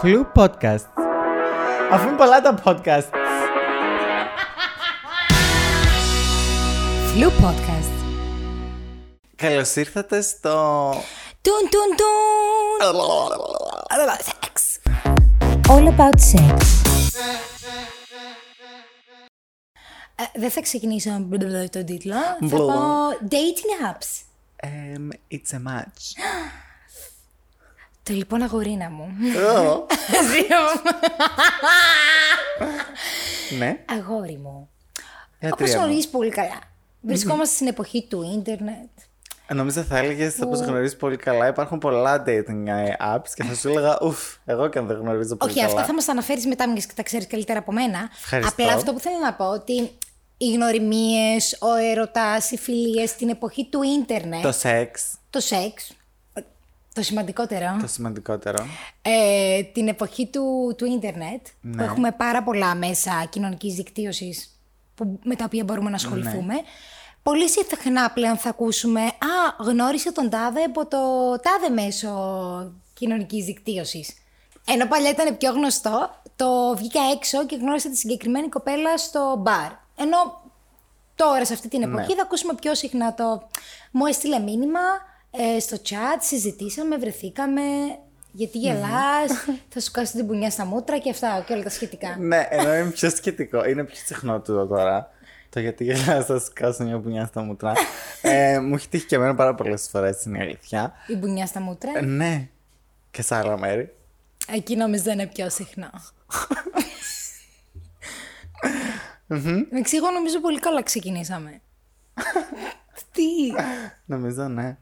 Φλου podcast. Αφού είναι πολλά τα podcast. Φλου podcast. Καλώς ήρθατε στο. Τουν τουν τουν. Sex. All about sex. Ε, δεν θα ξεκινήσω με τον τίτλο. Θα Μπλε. πω dating apps. Um, it's a match. Το λοιπόν αγορίνα μου. ναι. Αγόρι μου. Για Όπως τρία μου. γνωρίζεις πολύ καλά. Βρισκόμαστε στην εποχή του ίντερνετ. Νομίζω θα έλεγες όπως γνωρίζεις πολύ καλά. Υπάρχουν πολλά dating ε, apps και θα σου έλεγα Ουφ, εγώ και αν δεν γνωρίζω πολύ Όχι, καλά. αυτά θα μας τα αναφέρεις μετά, μιας και τα ξέρεις καλύτερα από μένα. Ευχαριστώ. Απλά αυτό που θέλω να πω ότι οι γνωριμίες, ο έρωτα, οι φιλίες στην εποχή του ίντερνετ, Το το, σεξ, σεξ, το σημαντικότερο, το σημαντικότερο. ε, την εποχή του, του ίντερνετ, που Ναι. έχουμε πάρα πολλά μέσα κοινωνικής δικτύωσης με τα οποία μπορούμε να ασχοληθούμε. Ναι. Πολύ συχνά πλέον θα ακούσουμε «Α, γνώρισε τον τάδε από το τάδε μέσο κοινωνικής δικτύωσης». Ενώ παλιά ήταν πιο γνωστό, το βγήκα έξω και γνώρισα τη συγκεκριμένη κοπέλα στο μπαρ. Ενώ τώρα σε αυτή την εποχή Ναι. θα ακούσουμε πιο συχνά το «Μου έστειλε μήνυμα ε, στο chat, συζητήσαμε, βρεθήκαμε, γιατί γελάς, θα σου κάσω την πουνιά στα μούτρα και αυτά και όλα τα σχετικά». ναι, ενώ είναι πιο σχετικό. Είναι πιο συχνό τούτο τώρα. Το γιατί γελάς θα σου κάσω μια πουνιά στα μούτρα. ε, μου έχει τύχει και εμένα πάρα πολλές φορές, είναι η αλήθεια. Η μπουνιά στα μούτρα; Ε, ναι. Και σε άλλα μέρη. Εκεί νομίζω είναι πιο συχνά. Με εξηγώ, νομίζω πολύ καλά ξεκινήσαμε. Τι; Νομίζω ναι.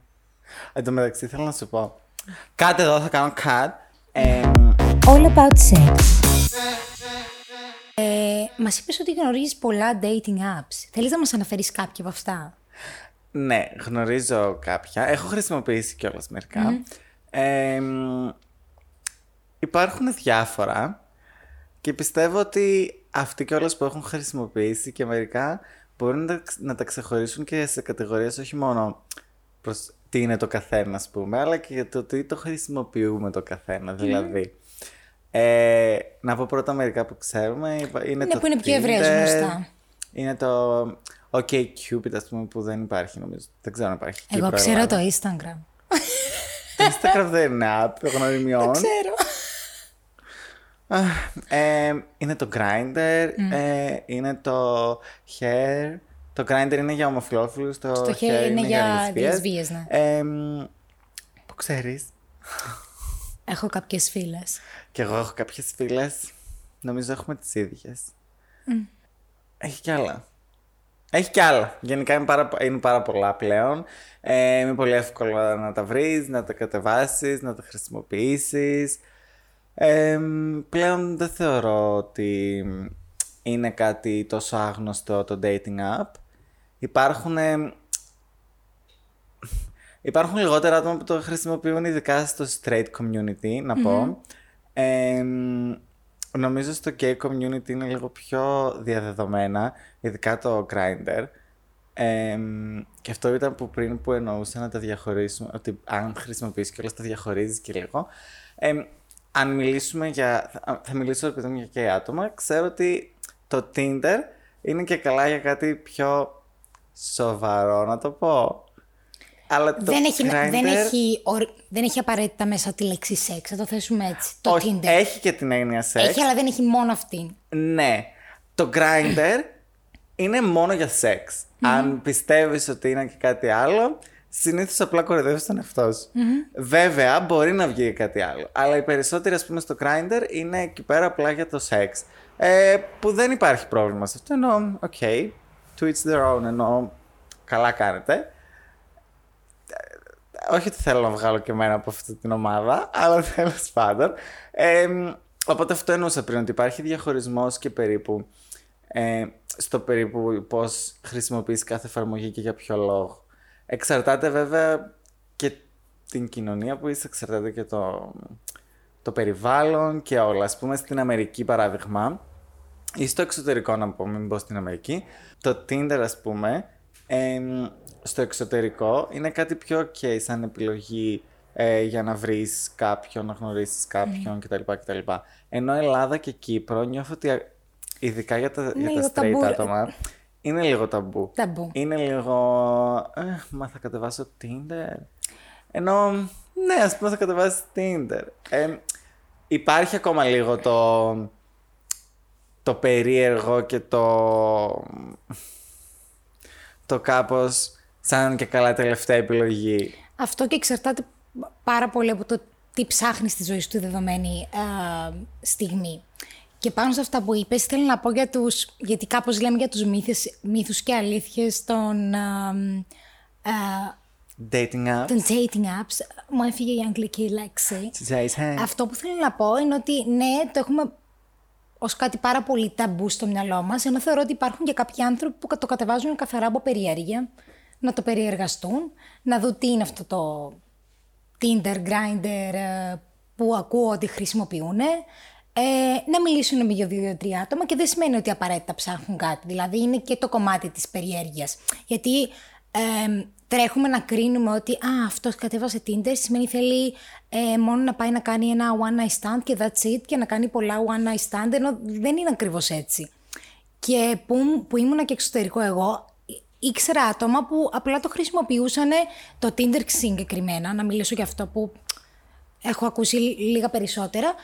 Εν τω μεταξύ θέλω να σου πω. Κάτι εδώ θα κάνω cut. Ε, All about sex. Ε, μας είπες ότι γνωρίζεις πολλά dating apps. Θέλεις να μας αναφέρεις κάποια από αυτά; ναι, γνωρίζω κάποια. Έχω χρησιμοποιήσει κιόλας μερικά. Ε, μ, υπάρχουν διάφορα και πιστεύω ότι αυτοί κιόλας που έχουν χρησιμοποιήσει και μερικά μπορούν να, τα ξ- να τα ξεχωρίσουν και σε κατηγορίες όχι μόνο προς τι είναι το καθένα, ας πούμε, αλλά και για το τι το χρησιμοποιούμε το καθένα. Δηλαδή, ε, να πω πρώτα μερικά που ξέρουμε. Υπα- Είναι, το που είναι πιο ευρέως Tinder, γνωστά. Είναι το OK Cupid, ας πούμε, που δεν υπάρχει νομίζω. Δεν ξέρω αν υπάρχει. Εγώ Κύπρο, ξέρω Ελλάδα. το Instagram. Το Instagram δεν είναι app γνωριμιών. Ξέρω. Ε, είναι το Grindr, ε, είναι το Hair. Το Grindr είναι για ομοφυλόφιλους, το, Το Hair Hair είναι για λεσβίες. λεσβείες, ναι. Ε, μ, που ξέρεις. Έχω κάποιες φίλες. Και εγώ έχω κάποιες φίλες. Νομίζω έχουμε τις ίδιες. Έχει κι άλλα. Έχει κι άλλα. Γενικά είναι πάρα, είναι πάρα πολλά πλέον. Ε, είναι πολύ εύκολο να τα βρεις, να τα κατεβάσεις, να τα χρησιμοποιήσεις. Ε, πλέον δεν θεωρώ ότι είναι κάτι τόσο άγνωστο το dating app. Υπάρχουν, ε, υπάρχουν λιγότερα άτομα που το χρησιμοποιούν ειδικά στο straight community, να πω. Ε, νομίζω στο gay community είναι λίγο πιο διαδεδομένα, ειδικά το Grindr. Ε, και αυτό ήταν που πριν που εννοούσα να τα διαχωρίσουμε, ότι αν χρησιμοποιήσει και όλα τα διαχωρίζεις και λίγο. Ε, αν μιλήσουμε για, θα, θα μιλήσω επειδή είμαι για gay άτομα, ξέρω ότι το Tinder είναι και καλά για κάτι πιο σοβαρό, να το πω. Αλλά το Δεν έχει, δεν, Grindr- έχει, ορ- δεν έχει απαραίτητα μέσα τη λέξη σεξ, θα το θέσουμε έτσι. Το όχι, Tinder. έχει και την έννοια σεξ. Έχει, αλλά δεν έχει μόνο αυτήν. Ναι. Το Grindr είναι μόνο για σεξ. Αν πιστεύεις ότι είναι και κάτι άλλο, συνήθως απλά κοροϊδεύεις τον εαυτό σου. Βέβαια, μπορεί να βγει και κάτι άλλο. Αλλά οι περισσότεροι, ας πούμε, στο Grindr είναι εκεί πέρα απλά για το σεξ. Ε, που δεν υπάρχει πρόβλημα σε αυτό. Ενώ, οκ, to each their own, ενώ καλά κάνετε. Όχι ότι θέλω να βγάλω και εμένα από αυτή την ομάδα, αλλά τέλος πάντων. Ε, οπότε αυτό εννοούσα πριν, ότι υπάρχει διαχωρισμός και περίπου ε, στο περίπου πώς χρησιμοποιείς κάθε εφαρμογή και για ποιο λόγο. Εξαρτάται βέβαια και την κοινωνία που είσαι, εξαρτάται και το, το περιβάλλον και όλα. Ας πούμε στην Αμερική παράδειγμα, ή στο εξωτερικό να πω, μην πω στην Αμερική, το Tinder ας πούμε, εμ, στο εξωτερικό είναι κάτι πιο ok σαν επιλογή ε, για να βρεις κάποιον, να γνωρίσεις κάποιον κτλ. κτλ. Ενώ Ελλάδα και Κύπρο νιώθω ότι α- ειδικά για τα, για λίγο τα straight ταμπού. άτομα είναι λίγο ταμπού. Ταμπού. Είναι λίγο. Ε, μα θα κατεβάσω Tinder. Ενώ, ναι, ας πούμε θα κατεβάσεις Tinder. Ε, υπάρχει ακόμα λίγο το. Το περίεργο και το. το κάπως σαν και καλά τελευταία επιλογή. Αυτό και εξαρτάται πάρα πολύ από το τι ψάχνει στη ζωή σου τη δεδομένη α, στιγμή. Και πάνω σε αυτά που είπες, θέλω να πω για τους, γιατί κάπως λέμε για τους μύθες, μύθους και αλήθειες των, α, α, Dating app. των dating apps. Μου έφυγε η αγγλική λέξη. Today's hand. Αυτό που θέλω να πω είναι ότι ναι, το έχουμε ως κάτι πάρα πολύ ταμπού στο μυαλό μας, ενώ θεωρώ ότι υπάρχουν και κάποιοι άνθρωποι που το κατεβάζουν καθαρά από περιέργεια, να το περιεργαστούν, να δουν τι είναι αυτό το Tinder, Grindr ε, που ακούω ότι χρησιμοποιούν, ε, να μιλήσουν με δύο-δύο-τρία άτομα και δεν σημαίνει ότι απαραίτητα ψάχνουν κάτι. Δηλαδή είναι και το κομμάτι της περιέργειας. Γιατί ε, τρέχουμε να κρίνουμε ότι «Α, αυτός κατέβασε Tinder, σημαίνει θέλει ε, μόνο να πάει να κάνει ένα one night stand και that's it και να κάνει πολλά one night stand, ενώ δεν είναι ακριβώς έτσι. Και που, που ήμουνα και εξωτερικό εγώ, ήξερα άτομα που απλά το χρησιμοποιούσαν το Tinder συγκεκριμένα, να μιλήσω για αυτό που έχω ακούσει λίγα περισσότερα,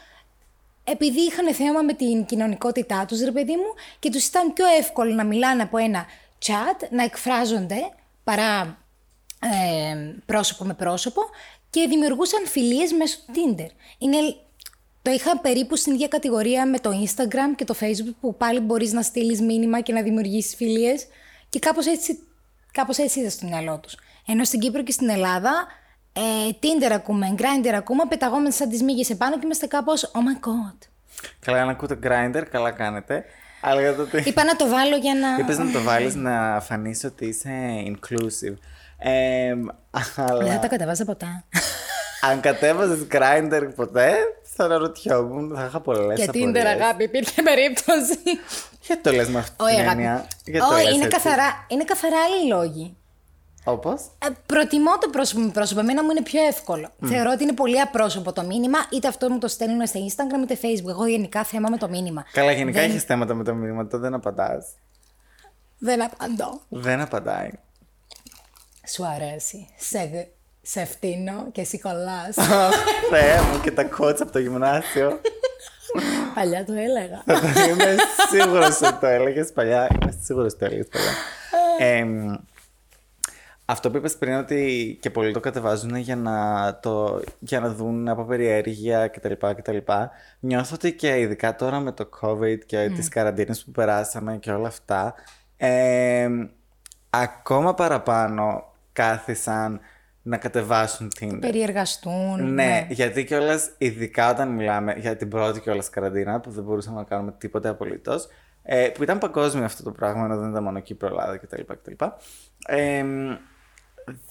επειδή είχαν θέμα με την κοινωνικότητά τους, ρε παιδί μου, και τους ήταν πιο εύκολο να μιλάνε από ένα chat, να εκφράζονται παρά ε, πρόσωπο με πρόσωπο και δημιουργούσαν φιλίες μέσω του Tinder. Είναι, το είχα περίπου στην ίδια κατηγορία με το Instagram και το Facebook που πάλι μπορείς να στείλεις μήνυμα και να δημιουργήσεις φιλίες και κάπως έτσι, κάπως έτσι είδα στο μυαλό τους. Ενώ στην Κύπρο και στην Ελλάδα ε, Tinder ακούμε, Grindr ακούμε, πεταγόμενοι σαν τις μύγες επάνω και είμαστε κάπως oh my god. Καλά, αν ακούτε Grindr, καλά κάνετε. Αλλά για το ότι. Είπα να το βάλω για να... Είπες να το βάλεις να φανείς ότι είσαι inclusive. Ε, αλλά Δεν θα τα κατεβάζα ποτέ. αν κατέβαζες Grindr ποτέ, θα αναρωτιόμουν, θα είχα πολλές Για Tinder απορίες. αγάπη, υπήρχε περίπτωση. Γιατί το λες με αυτή Όχι, την αγάπη. έννοια. Γιατί το Όχι, λες είναι έτσι. καθαρά, είναι καθαρά άλλοι λόγοι. Όπως; Ε, προτιμώ το πρόσωπο με πρόσωπο. Εμένα μου είναι πιο εύκολο. Θεωρώ ότι είναι πολύ απρόσωπο το μήνυμα, είτε αυτό μου το στέλνουν στα Instagram είτε Facebook. Εγώ γενικά θέμα με το μήνυμα. Καλά, γενικά Δεν- έχεις θέματα με το μήνυμα, το δεν απαντάς. Δεν απαντώ. Δεν απαντάει. Σου αρέσει. Σε, σε φτύνω και εσύ κολλάς. Αχ, Θεέ μου και τα κότσα από το γυμνάσιο. Παλιά το έλεγα. Είμαι σίγουρος ότι το έλεγες παλιά. Είμαι σίγουρος ότι το έλεγες παλιά. Εμ, αυτό που είπες πριν ότι και πολλοί το κατεβάζουν για να, το, για να δουν από περιέργεια κτλ. κτλ. Νιώθω ότι και ειδικά τώρα με το COVID και τις καραντίνες που περάσαμε και όλα αυτά, εμ, ακόμα παραπάνω κάθισαν να κατεβάσουν Tinder. Περιεργαστούν. Ναι, γιατί κιόλας, ειδικά όταν μιλάμε για την πρώτη κιόλας καραντίνα, που δεν μπορούσαμε να κάνουμε τίποτε απολύτως, ε, που ήταν παγκόσμιο αυτό το πράγμα, ενώ δεν ήταν μόνο Κύπρο, Ελλάδα κτλ. κτλ. Ε,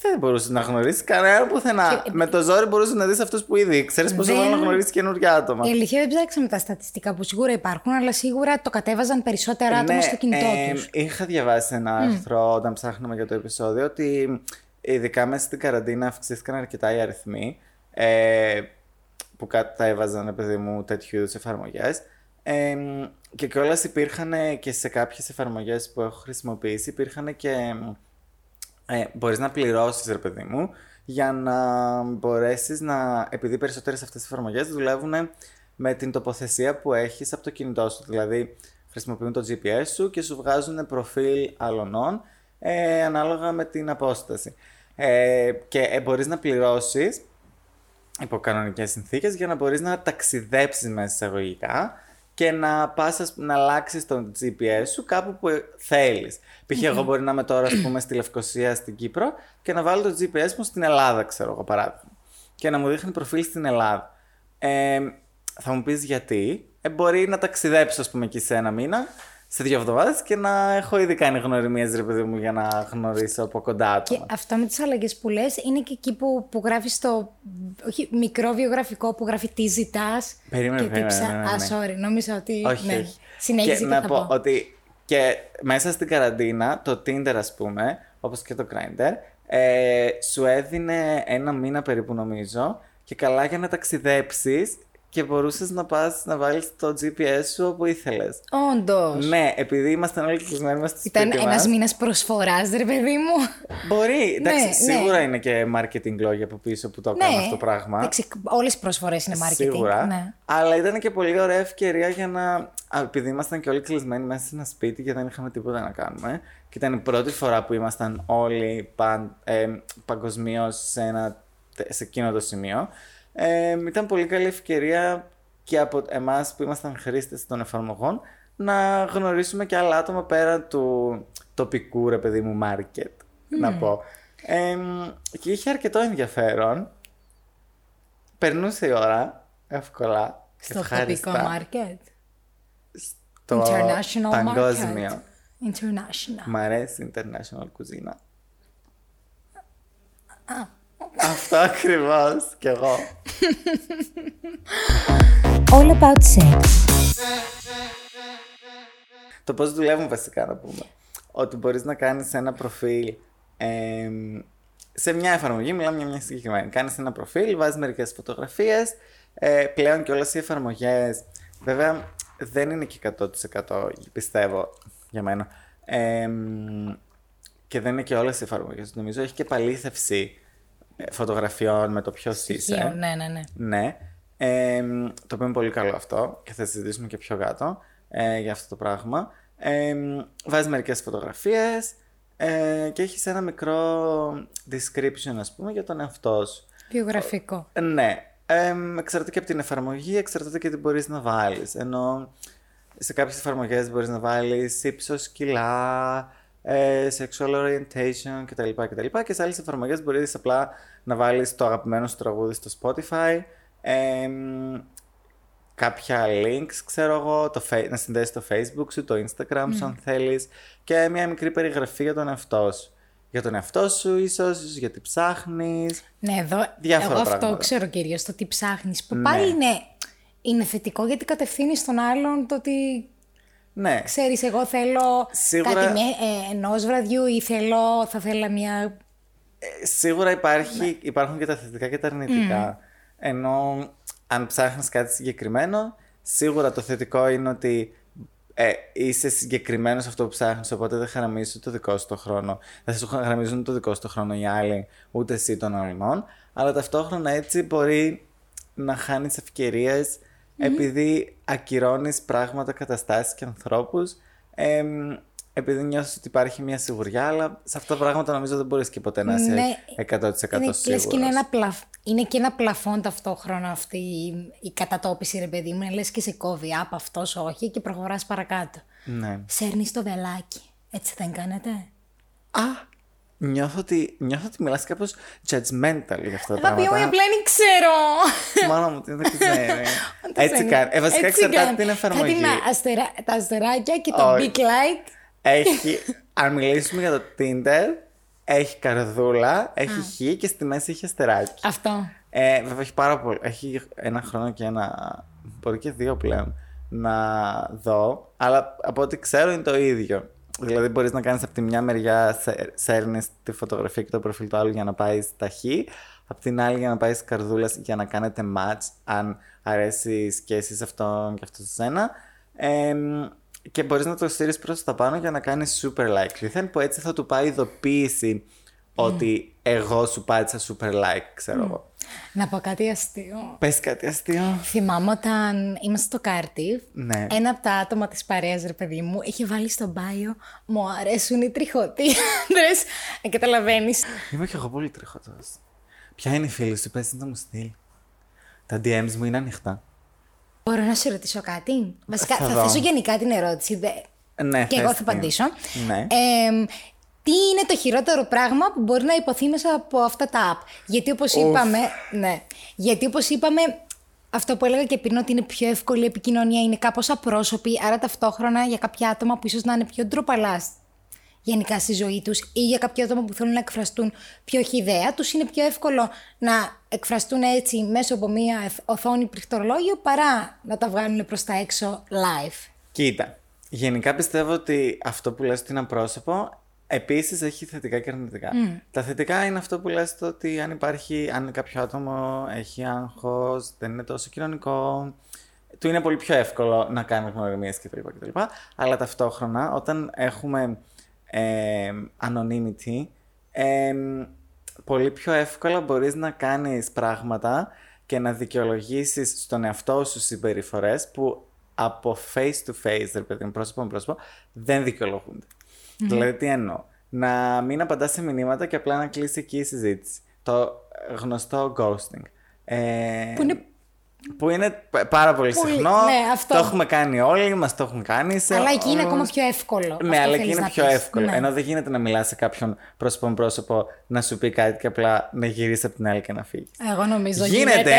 δεν μπορούσες να γνωρίσεις κανένα πουθενά. Με το ζόρι μπορούσες να δεις αυτούς που ήδη ξέρεις πόσο Δεν- μόνο να γνωρίσεις καινούργια άτομα. Η αλήθεια δεν ψάξαμε τα στατιστικά που σίγουρα υπάρχουν, αλλά σίγουρα το κατέβαζαν περισσότερα άτομα Ναι, στο κινητό ε, τους. Είχα διαβάσει ένα άρθρο όταν ψάχναμε για το επεισόδιο ότι ειδικά μέσα στην καραντίνα αυξήθηκαν αρκετά οι αριθμοί ε, που κατέβαζαν, παιδί μου, τέτοιου είδους εφαρμογές. Ε, και κιόλας υπήρχαν και σε κάποιες εφαρμογές που έχω χρησιμοποιήσει, υπήρχαν και. Ε, μπορείς να πληρώσεις ρε παιδί μου για να μπορέσεις να, επειδή περισσότερες αυτές τις εφαρμογές δουλεύουν με την τοποθεσία που έχεις από το κινητό σου. Δηλαδή χρησιμοποιούν το GPS σου και σου βγάζουν προφίλ αλωνών ε, ανάλογα με την απόσταση. Ε, και ε, μπορείς να πληρώσεις υπό κανονικές συνθήκες για να μπορείς να ταξιδέψεις μέσα εισαγωγικά και να πας ας- να αλλάξεις το GPS σου κάπου που ε, θέλεις. Π.χ. εγώ μπορεί να είμαι τώρα ας πούμε στη Λευκοσία στην Κύπρο και να βάλω το GPS μου στην Ελλάδα ξέρω εγώ παράδειγμα και να μου δείχνει προφίλ στην Ελλάδα. Ε, θα μου πεις γιατί. Ε, μπορεί να ταξιδέψω ας πούμε εκεί σε ένα μήνα σε δύο εβδομάδες και να έχω ήδη κάνει γνωριμίες ρε παιδί μου για να γνωρίσω από κοντά άτομα. Και αυτό με τις αλλαγές που λες είναι και εκεί που, που γράφεις το όχι, μικρό βιογραφικό που γράφει τι ζητάς. Περίμενε, και τι περίμενε, ψα- ναι, ναι, ναι. Α, sorry, νόμιζα ότι... Όχι, ναι. όχι. Συνέχιζε και και, να θα πω πω. ότι και μέσα στην καραντίνα, το Tinder ας πούμε, όπως και το Grindr, ε, σου έδινε ένα μήνα περίπου νομίζω και καλά για να ταξιδέψεις και μπορούσες να πας να βάλεις το GPS σου όπου ήθελες. Όντως. Ναι, επειδή ήμασταν όλοι κλεισμένοι μέσα στο Ήταν σπίτι ένας μας. μήνας προσφοράς, ρε παιδί μου. Μπορεί, εντάξει, Ναι, σίγουρα είναι και marketing λόγια από πίσω που το έκανα αυτό το πράγμα. Όλες οι προσφορές είναι marketing. Σίγουρα. Ναι. Αλλά ήταν και πολύ ωραία ευκαιρία για να. Α, επειδή ήμασταν και όλοι κλεισμένοι μέσα σε ένα σπίτι και δεν είχαμε τίποτα να κάνουμε. Και ήταν η πρώτη φορά που ήμασταν όλοι παν, ε, παγκοσμίως σε, ένα, σε εκείνο το σημείο. Ε, ήταν πολύ καλή ευκαιρία και από εμάς που ήμασταν χρήστες των εφαρμογών να γνωρίσουμε και άλλα άτομα πέρα του τοπικού ρε παιδί μου market, να πω. Ε, και είχε αρκετό ενδιαφέρον. Περνούσε η ώρα εύκολα. Στο ευχάριστα, τοπικό market; στο International παγκόσμιο. market. International. Μ' αρέσει international κουζίνα. Αυτό ακριβώς κι εγώ. All about sex. Το πώς δουλεύουν βασικά να πούμε. Ότι μπορείς να κάνεις ένα προφίλ εμ, σε μια εφαρμογή, μιλάμε για μια συγκεκριμένη. Κάνεις ένα προφίλ, βάζεις μερικές φωτογραφίες. Ε, πλέον και όλες οι εφαρμογές, βέβαια δεν είναι και 100% πιστεύω για μένα. Εμ, και δεν είναι και όλες οι εφαρμογές. Νομίζω έχει και παλήθευση ε, φωτογραφιών με το ποιος είσαι. Ναι, ναι, ναι. Ναι. Ε, το οποίο είναι πολύ καλό αυτό και θα συζητήσουμε και πιο κάτω ε, για αυτό το πράγμα. Ε, βάζεις μερικές φωτογραφίες ε, και έχεις ένα μικρό description ας πούμε για τον εαυτό σου. Βιογραφικό. Ε, Ναι. Ε, εξαρτάται και από την εφαρμογή, εξαρτάται και τι μπορείς να βάλεις. Ενώ σε κάποιες εφαρμογές μπορείς να βάλεις ύψος, κιλά, ε, sexual orientation κτλ. κτλ. Και σε άλλες εφαρμογές μπορείς απλά να βάλεις το αγαπημένο σου τραγούδι στο Spotify, ε, κάποια links, ξέρω εγώ, το, fa- να συνδέσεις το Facebook σου, το Instagram σου αν θέλεις και μια μικρή περιγραφή για τον εαυτός σου. Για τον εαυτό σου ίσως, γιατί ψάχνεις. Ναι, εδώ Διάφορα εγώ αυτό πράγματα. ξέρω κυρίως, το τι ψάχνεις. Που Ναι. πάλι είναι, είναι θετικό γιατί κατευθύνεις τον άλλον το ότι Ναι, ξέρεις εγώ θέλω Σίγουρα- κάτι με, ε, ενός βραδιού ή θέλω, θα θέλα μια... Ε, Σίγουρα υπάρχει, υπάρχουν και τα θετικά και τα αρνητικά. Ενώ αν ψάχνεις κάτι συγκεκριμένο, σίγουρα το θετικό είναι ότι ε, είσαι συγκεκριμένος σε αυτό που ψάχνεις, οπότε δεν χαραμίζεις το δικό σου το χρόνο. Δεν σου χαραμίζουν το δικό σου το χρόνο οι άλλοι, ούτε εσύ των αλλών. Αλλά ταυτόχρονα έτσι μπορεί να χάνεις ευκαιρίες επειδή ακυρώνεις πράγματα, καταστάσεις και ανθρώπους εμ, επειδή νιώθεις ότι υπάρχει μια σιγουριά, αλλά σε αυτά τα πράγματα νομίζω δεν μπορείς και ποτέ να είσαι Ναι, 100% είναι, σίγουρος. λες και είναι, ένα πλαφ, είναι και ένα πλαφόν ταυτόχρονα αυτή η, η κατατόπιση ρε παιδί μου. Είναι Λες και σε κόβει από αυτός όχι και προχωράς παρακάτω. Ναι. Σέρνεις το βελάκι. Έτσι δεν κάνετε; Α, νιώθω ότι, νιώθω ότι μιλάς κάπως judgmental για αυτά τα Αγαπη μου, πράγματα. απλά δεν ξέρω. Μόνο μου, τι δεν ξέρει. Το Έτσι ξέρει. κάνει. Ε, βασικά Έτσι εξαρτάται κάνει. την εφαρμογή. Κάτι με αστερά, τα αστεράκια και το Όχι. big like. Έχει, αν μιλήσουμε για το Tinder, έχει καρδούλα, έχει χ και στη μέση έχει αστεράκι. Αυτό. Ε, βέβαια έχει πάρα πολύ. Έχει ένα χρόνο και ένα. Μπορεί και δύο πλέον να δω. Αλλά από ό,τι ξέρω είναι το ίδιο. Δηλαδή μπορείς να κάνεις από τη μια μεριά σε- σέρνεις τη φωτογραφία και το προφίλ του άλλου για να πάει στα χ. Απ' την άλλη για να πάει καρδούλα για να κάνετε match αν αρέσει και εσύ σε αυτόν και αυτό σε σένα. Ε, και μπορείς να το στείλεις προς τα πάνω για να κάνεις super like. Δίθεν που έτσι θα του πάει ειδοποίηση ότι εγώ σου πάτησα super like, ξέρω εγώ. Να πω κάτι αστείο. Πες κάτι αστείο. Θυμάμαι όταν είμαστε στο Κάρτιβ, Ναι. ένα από τα άτομα της παρέας, ρε παιδί μου, είχε βάλει στο μπάιο «Μου αρέσουν οι τριχωτοί άντρες». Ε, καταλαβαίνεις. Είμαι κι εγώ πολύ τριχωτός. Ποια είναι η φίλη σου, πες να μου στείλει. Τα DMs μου είναι ανοιχτά. Μπορώ να σε ρωτήσω κάτι; Βασικά, Θα θα, δω. θέσω γενικά την ερώτηση. Δε... Ναι, και εγώ θες θα την. απαντήσω. Ναι. Ε, τι είναι το χειρότερο πράγμα που μπορεί να υποθεί μέσα από αυτά τα app; Γιατί όπως είπαμε, ναι, γιατί όπως είπαμε, αυτό που έλεγα και πριν ότι είναι πιο εύκολη η επικοινωνία, είναι κάπως απρόσωπη, άρα ταυτόχρονα για κάποια άτομα που ίσως να είναι πιο ντροπαλάς γενικά στη ζωή τους ή για κάποια άτομα που θέλουν να εκφραστούν πιο χιδέα, τους είναι πιο εύκολο να εκφραστούν έτσι μέσω από μία εφ- οθόνη πληκτρολόγιο παρά να τα βγάλουν προς τα έξω live. Κοίτα, γενικά πιστεύω ότι αυτό που λες ότι είναι απρόσωπο Επίσης έχει θετικά και αρνητικά. Τα θετικά είναι αυτό που λες το ότι αν υπάρχει, αν κάποιο άτομο έχει άγχος, δεν είναι τόσο κοινωνικό, του είναι πολύ πιο εύκολο να κάνει γνωριμίες κτλ. κτλ. Αλλά ταυτόχρονα όταν έχουμε ε, anonymity, ε, πολύ πιο εύκολα μπορείς να κάνεις πράγματα και να δικαιολογήσεις στον εαυτό σου συμπεριφορές που από face to face, ρε παιδί μου, πρόσωπο με πρόσωπο, δεν δικαιολογούνται. Δηλαδή, τι εννοώ. Να μην απαντάς σε μηνύματα και απλά να κλείσει εκεί η συζήτηση. Το γνωστό ghosting. Ε, Που είναι... που είναι π- πάρα πολύ Πολύ- συχνό. ναι, αυτό. Το έχουμε κάνει όλοι, μας το έχουν κάνει. Σε Αλλά εκεί είναι όλους. ακόμα πιο εύκολο. Ναι, Αυτό αλλά εκεί θέλεις είναι να πιο πεις. εύκολο. Ναι. Ενώ δεν γίνεται να μιλάς σε κάποιον πρόσωπο με πρόσωπο, να σου πει κάτι και απλά να γυρίσεις από την άλλη και να φύγεις. Εγώ νομίζω Γίνεται.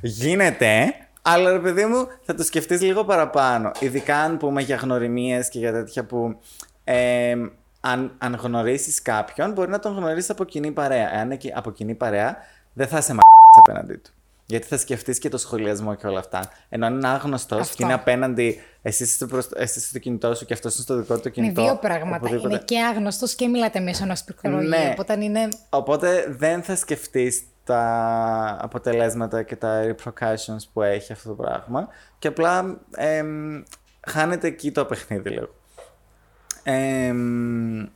Γίνεται. Αλλά ρε παιδί μου, θα το σκεφτείς λίγο παραπάνω. Ειδικά αν πούμε για γνωριμίες και για τέτοια που ε, αν, αν γνωρίσεις κάποιον, μπορεί να τον γνωρίσεις από κοινή παρέα. Εάν είναι από κοινή παρέα, δεν θα σε μα απέναντί του. Γιατί θα σκεφτείς και το σχολιασμό και όλα αυτά. Ενώ αν είναι άγνωστος Αυτό. και είναι απέναντι, εσύ είσαι, στο προς- εσύ είσαι στο κινητό σου και αυτός είναι στο δικό του Είναι κινητό. δύο πράγματα. οπουδήποτε. Είναι και άγνωστος και μιλάτε μέσω ενός πληκτρολογίου. Ναι. Οπότε είναι. Οπότε δεν θα σκεφτείς τα αποτελέσματα και τα repercussions που έχει αυτό το πράγμα και απλά εμ, χάνεται εκεί το παιχνίδι λίγο. Εμ,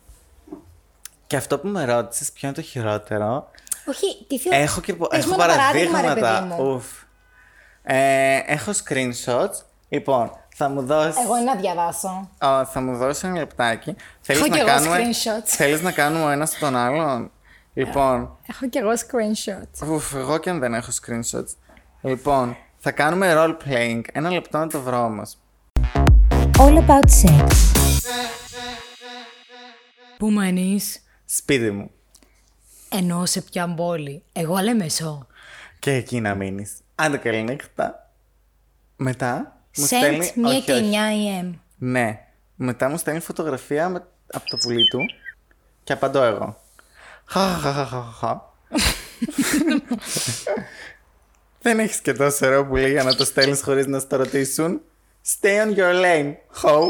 και αυτό που με ρώτησες ποιο είναι το χειρότερο; Όχι, τι θέλω. έχω και πο- Πες μου έχω ένα παράδειγμα, ρε παραδείγματα. παιδί μου. Ουφ. Ε, έχω screenshots. Λοιπόν, θα μου δώσει. Εγώ να διαβάσω. Ω, θα μου δώσεις ένα λεπτάκι. Θέλεις Έχω να κι εγώ κάνουμε... screenshots. Θέλεις να κάνουμε ένας στον άλλον; Λοιπόν, Έχω κι εγώ screenshots. ουφ, εγώ και αν δεν έχω screenshots. Λοιπόν, θα κάνουμε role playing. Ένα λεπτό να το βρω όμως. All about sex. Πού μένεις; Σπίτι μου. Ενώ σε ποια πόλη. Εγώ μεσό. Και εκεί να μείνεις. Άντε καλή νύχτα. Μετά μου Sent στέλνει... 1 όχι, και όχι. 9 am. Ναι. Μετά μου στέλνει φωτογραφία με... από το πουλί του και απαντώ εγώ. Χαχαχαχαχα. Δεν έχεις και τόσο ωραίο πουλί για να το στέλνεις χωρίς να στο ρωτήσουν. Stay on your lane, ho.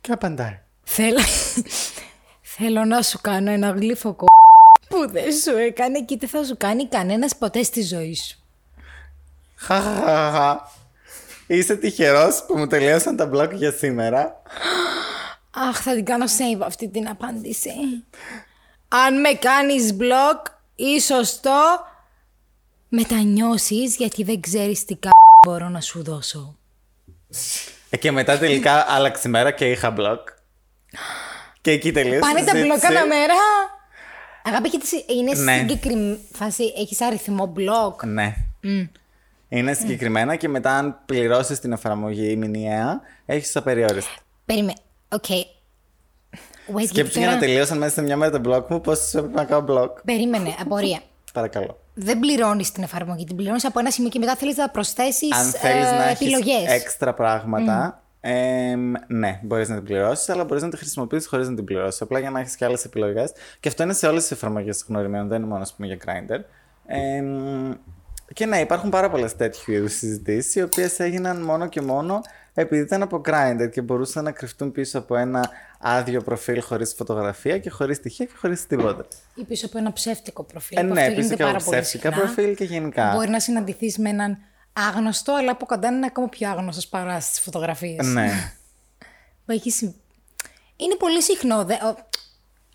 και απαντάει. Θέλω... Θέλω να σου κάνω ένα γλύφο κο... που δεν σου έκανε και τι θα σου κάνει κανένας ποτέ στη ζωή σου. Χαχαχαχα. Είσαι τυχερός που μου τελείωσαν τα μπλοκ για σήμερα. Αχ, θα την κάνω save αυτή την απάντηση. Αν με κάνεις blog, ίσως το μετανιώσεις γιατί δεν ξέρεις τι κα... μπορώ να σου δώσω. Ε, και μετά τελικά άλλαξε η μέρα και είχα μπλοκ. Και εκεί τελείωσε. Πάνε η τα μπλοκ συζήτηση. ανά μέρα. Αγάπη, έχεις- είναι Ναι. συγκεκριμένη φάση, έχεις αριθμό blog. Ναι. Είναι συγκεκριμένα και μετά αν πληρώσεις την εφαρμογή μηνιαία, έχεις απεριόριστα. Περίμενε, οκ. Wait, γιατί Σκέψου για τώρα- να τελείωσαν μέσα σε μια μέρα το μπλοκ μου, πώς σου έπρεπε να κάνω μπλοκ. Περίμενε, απορία. Παρακαλώ. Δεν πληρώνεις την εφαρμογή, την πληρώνεις από ένα σημείο και μετά θέλεις να προσθέσεις Αν θέλεις να έχεις επιλογές. έξτρα πράγματα, εμ, ναι, μπορείς να την πληρώσεις, αλλά μπορείς να τη χρησιμοποιήσεις χωρίς να την πληρώσεις. Απλά για να έχεις και άλλες επιλογές. Και αυτό είναι σε όλες τις εφαρμογές γνωριμένων, δεν είναι μόνο ας πούμε, για Grindr. Εμ, και ναι, υπάρχουν πάρα πολλές τέτοιου είδους συζητήσεις, οι οποίες έγιναν μόνο και μόνο επειδή ήταν από Grindr και μπορούσαν να κρυφτούν πίσω από ένα άδειο προφίλ χωρίς φωτογραφία και χωρίς στοιχεία και χωρίς τίποτα. Ή πίσω από ένα ψεύτικο προφίλ. Ε, που ναι, αυτό πίσω γίνεται και από πάρα πολύ ψεύτικα συχνά. προφίλ και γενικά. Μπορεί να συναντηθείς με έναν άγνωστο, αλλά από κοντά είναι ακόμα πιο άγνωστος παρά στις φωτογραφίες. Ναι. Είναι πολύ συχνό. Δε... ο-